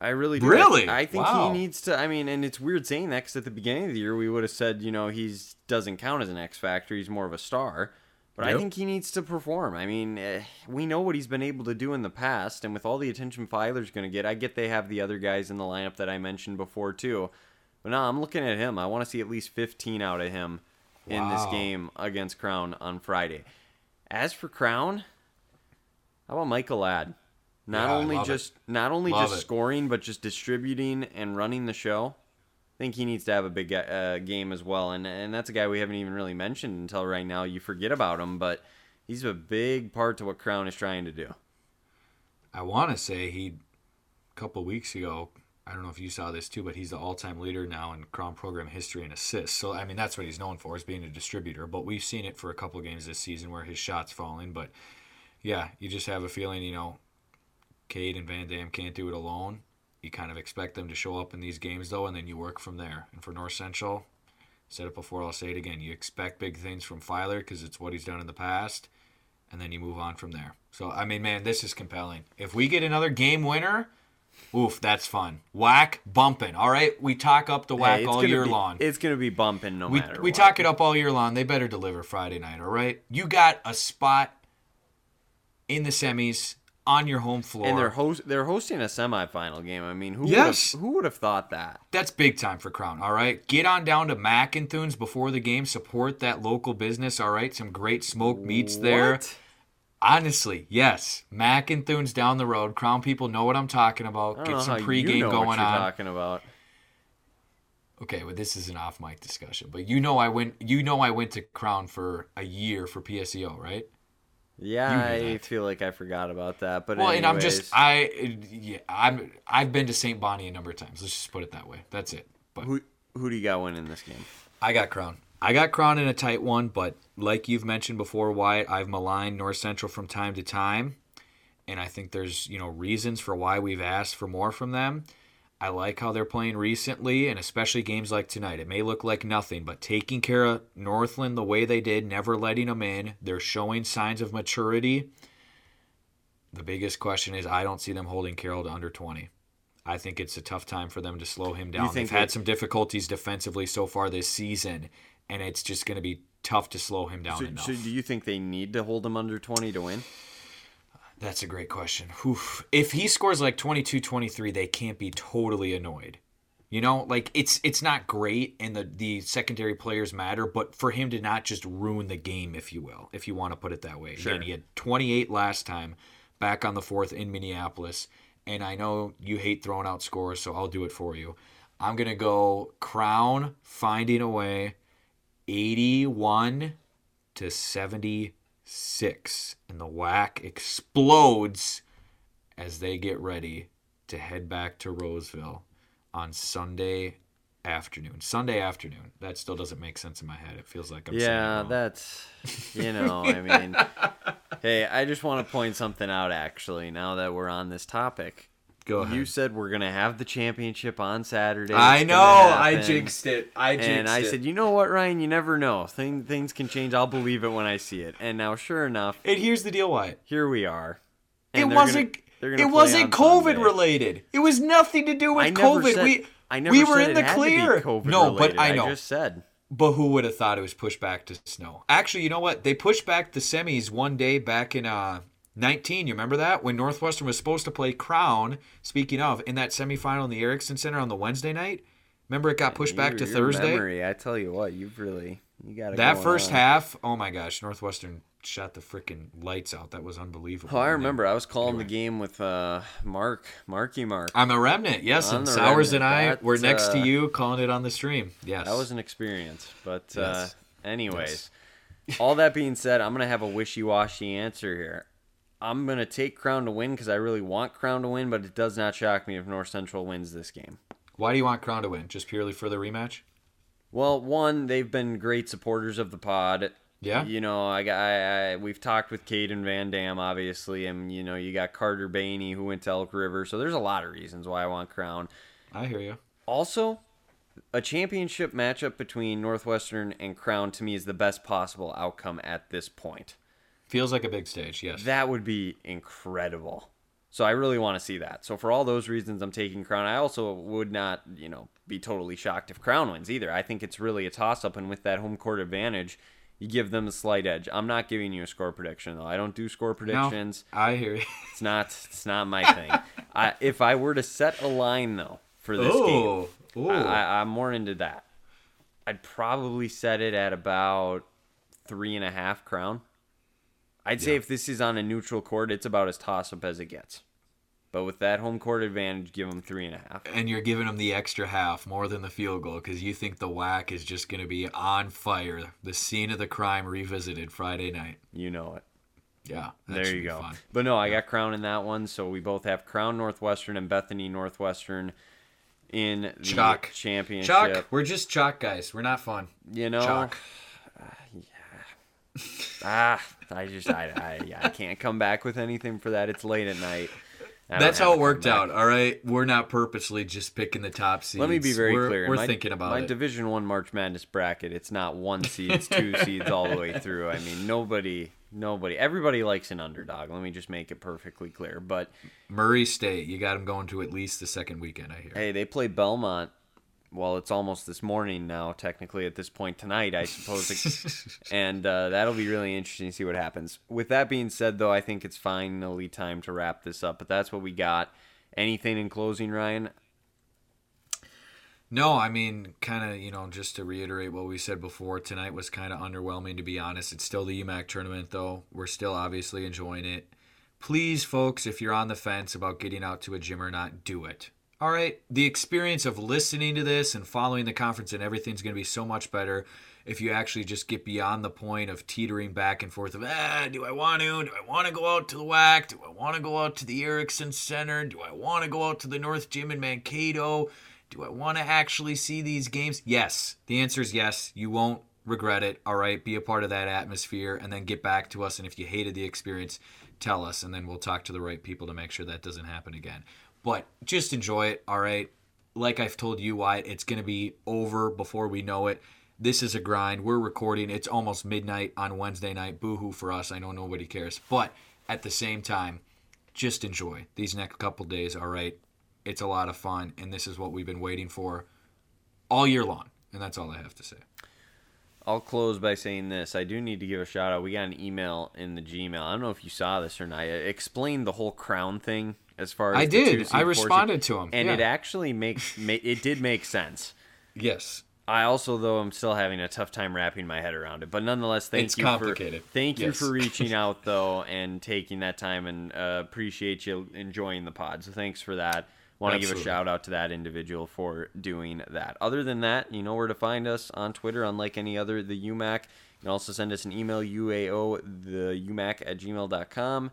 I really do. Really? I, I think Wow. he needs to. I mean, and it's weird saying that because at the beginning of the year we would have said, you know, he's doesn't count as an X factor. He's more of a star. But I think he needs to perform. I mean, eh, we know what he's been able to do in the past, and with all the attention Filer's going to get, I get they have the other guys in the lineup that I mentioned before too. But no, I'm looking at him. I want to see at least 15 out of him in this game against Crown on Friday. As for Crown, how about Michael Ladd? Not Yeah, only love it. just not only Love just it. scoring, but just distributing and running the show. Think he needs to have a big uh, game as well, and and that's a guy we haven't even really mentioned until right now. You forget about him, but he's a big part to what Crown is trying to do. I want to say he, a couple weeks ago, I don't know if you saw this too, but he's the all-time leader now in Crown program history in assists. So I mean, that's what he's known for is being a distributor. But we've seen it for a couple games this season where his shots falling. But yeah, you just have a feeling, you know, Cade and Van Dam can't do it alone. You kind of expect them to show up in these games though, and then you work from there. And for North Central, said it before, I'll say it again. You expect big things from Filer because it's what he's done in the past and then you move on from there. So I mean, man, this is compelling. If we get another game winner, oof, that's fun. WAC bumping. All right, we talk up the WAC Hey, all year be- long. It's gonna be bumping no we matter. we what. talk it up all year long. They better deliver Friday night. All right, you got a spot in the semis on your home floor. and they're host they're hosting a semifinal game. I mean, who Yes. would have, who would have thought that? That's big time for Crown, all right? Get on down to Mackenthun's before the game. Support that local business, all right? Some great smoked meats there. Honestly, yes. Mackenthun's down the road. Crown people know what I'm talking about. Get some pregame you know going what you're on. talking about. Okay, well this is an off mic discussion, but you know I went you know I went to Crown for a year for PSEO, right? Yeah, I feel like I forgot about that. But Well, and I'm just I yeah I'm I've been to St. Bonnie a number of times. Let's just put it that way. That's it. But who who do you got winning this game? I got Crown. I got Crown in a tight one, but like you've mentioned before, Wyatt, I've maligned North Central from time to time, and I think there's you know reasons for why we've asked for more from them. I like how they're playing recently, and especially games like tonight. It may look like nothing, but taking care of Northland the way they did, never letting them in, they're showing signs of maturity. The biggest question is I don't see them holding Carroll to under 20. I think it's a tough time for them to slow him down. They've had some difficulties defensively so far this season, and it's just going to be tough to slow him down So, enough. so do you think they need to hold him under 20 to win? That's a great question. Oof. If he scores like 22 23, they can't be totally annoyed. You know, like it's it's not great and the the secondary players matter, but for him to not just ruin the game, if you will, if you want to put it that way. Sure. Again, he had 28 last time, back on the fourth in Minneapolis, and I know you hate throwing out scores, so I'll do it for you. I'm gonna go Crown finding a way, 81 to 76, and the WAC explodes as they get ready to head back to Roseville on Sunday afternoon. Sunday afternoon. That still doesn't make sense in my head. It feels like I'm Yeah, that's you know, I mean, hey, I just want to point something out actually. Now that we're on this topic, Go ahead. you said we're gonna have the championship on Saturday. I know. I jinxed it. I jinxed it. And I it. said, you know what, Ryan? You never know. Thing, things can change. I'll believe it when I see it. And now, sure enough, and here's the deal, Wyatt. here we are. It And they're wasn't. Gonna, it wasn't COVID Sunday. related. It was nothing to do with I COVID. said, we I never we were said in it the clear. No, but I know. I just said. But who would have thought it was pushed back to snow? Actually, you know what? They pushed back the semis one day back in uh 19. You remember that when Northwestern was supposed to play Crown? Speaking of, in that semifinal in the Ericksen Center on the Wednesday night. Remember it got pushed back Your- to your Thursday. Memory, I tell you what, you've really you got That first half, oh my gosh, Northwestern shot the freaking lights out. That was unbelievable. Oh, I remember. I was calling Anyway. the game with uh, Mark, Marky Mark. I'm a remnant, yes, On and Sowers remnant. and I were That's, next to uh, you calling it on the stream. Yes, That was an experience. But uh, Yes. anyways, all that being said, I'm gonna have a wishy-washy answer here. I'm gonna take Crown to win because I really want Crown to win, but it does not shock me if North Central wins this game. Why do you want Crown to win? Just purely for the rematch? Well, one, they've been great supporters of the pod. Yeah. You know, I, got- I, I we've talked with Caden Van Dam, obviously, and you know, you got Carter Bainey who went to Elk River, so there's a lot of reasons why I want Crown. I hear you. Also, a championship matchup between Northwestern and Crown to me is the best possible outcome at this point. Feels like a big stage. Yes. That would be incredible. So I really want to see that. So for all those reasons, I'm taking Crown. I also would not, you know, be totally shocked if Crown wins either. I think it's really a toss-up, and with that home court advantage, you give them a slight edge. I'm not giving you a score prediction though. I don't do score No, predictions. I hear you. It's not. It's not my thing. I, if I were to set a line though for this game, Ooh. I, I, I'm more into that. I'd probably set it at about three and a half crown. I'd say if this is on a neutral court, it's about as toss up as it gets. But with that home court advantage, give them three and a half. and you're giving them the extra half more than the field goal because you think the WAC is just going to be on fire. The scene of the crime revisited Friday night. You know it. Yeah. there you go. Fun. But no, I got Crown in that one, so we both have Crown Northwestern and Bethany Northwestern in the Chalk. championship. Chalk. We're just chalk guys. We're not fun. You know, Chalk. ah, I just I, I yeah, I can't come back with anything for that. It's late at night. That's how it worked out. All right. We're not purposely just picking the top seeds. Let me be very we're, clear. We're my, thinking about my it. Division One March Madness bracket. It's not one seeds, two seeds, all the way through. I mean, nobody, nobody, everybody likes an underdog. Let me just make it perfectly clear. But Murray State. You got them going to at least the second weekend. I hear. hey, they play Belmont. Well, it's almost this morning now. Technically, at this point tonight, I suppose, and uh, that'll be really interesting to see what happens. With that being said, though, I think it's finally time to wrap this up. But that's what we got. Anything in closing, Ryan? No, I mean, kind of, you know, just to reiterate what we said before, tonight was kind of underwhelming, to be honest. It's still the UMAC tournament, though. We're still obviously enjoying it. Please, folks, if you're on the fence about getting out to a gym or not, do it. All right? The experience of listening to this and following the conference and everything's going to be so much better if you actually just get beyond the point of teetering back and forth of, ah, do I want to? Do I want to go out to the WAC? Do I want to go out to the Ericksen Center? Do I want to go out to the North Gym in Mankato? Do I want to actually see these games? Yes. The answer is yes. You won't regret it. All right. Be a part of that atmosphere and then get back to us. And if you hated the experience, tell us. And then we'll talk to the right people to make sure that doesn't happen again. But just enjoy it. All right. Like I've told you, Wyatt, it's going to be over before we know it. This is a grind. We're recording. It's almost midnight on Wednesday night. Boo hoo for us. I know nobody cares. But at the same time, just enjoy these next couple days. All right. It's a lot of fun, and this is what we've been waiting for all year long. And that's all I have to say. I'll close by saying this. I do need to give a shout out. We got an email in the Gmail. I don't know if you saw this or not. Explained the whole crown thing as far as I did. I responded to him, and yeah. it actually makes ma- it did make sense. Yes. I also, though, I'm still having a tough time wrapping my head around it. But nonetheless, thank It's you complicated. for thank you for reaching out though and taking that time and uh, appreciate you enjoying the pod. So thanks for that. Want to give a shout out to that individual for doing that. Other than that, you know where to find us on Twitter, unlike any other, the UMAC. You can also send us an email, UAO, the UMAC at gmail.com.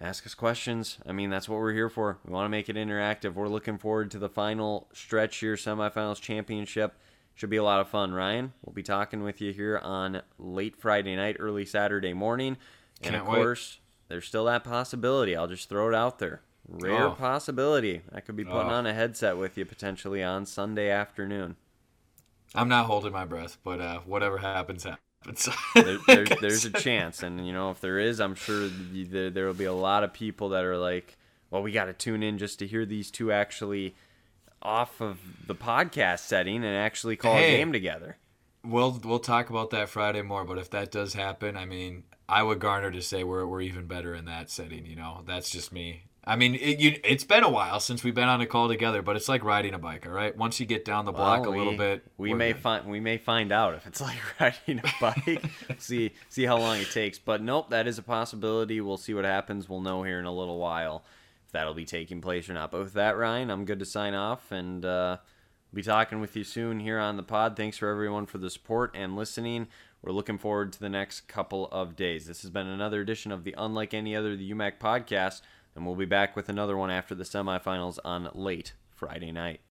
Ask us questions. I mean, that's what we're here for. We want to make it interactive. We're looking forward to the final stretch here, semifinals, championship. Should be a lot of fun, Ryan. We'll be talking with you here on late Friday night, early Saturday morning. And Can't of wait. course, there's still that possibility. I'll just throw it out there. Rare Oh. possibility. I could be putting Oh. on a headset with you potentially on Sunday afternoon. I'm not holding my breath, but uh, whatever happens, happens. there, there, there's a chance, and you know if there is, I'm sure there there will be a lot of people that are like, "Well, we got to tune in just to hear these two actually off of the podcast setting and actually call a game together." We'll we'll talk about that Friday more, but if that does happen, I mean, I would garner to say we're we're even better in that setting. You know, that's just me. I mean, it, you, it's been a while since we've been on a call together, but it's like riding a bike. All right, once you get down the block Well, a little bit, We may good. find we may find out if it's like riding a bike. see see how long it takes. But nope, that is a possibility. We'll see what happens. We'll know here in a little while if that'll be taking place or not. But with that, Ryan, I'm good to sign off and uh, be talking with you soon here on the pod. Thanks for everyone for the support and listening. We're looking forward to the next couple of days. This has been another edition of the Unlike Any Other the UMAC podcast, and we'll be back with another one after the semifinals on late Friday night.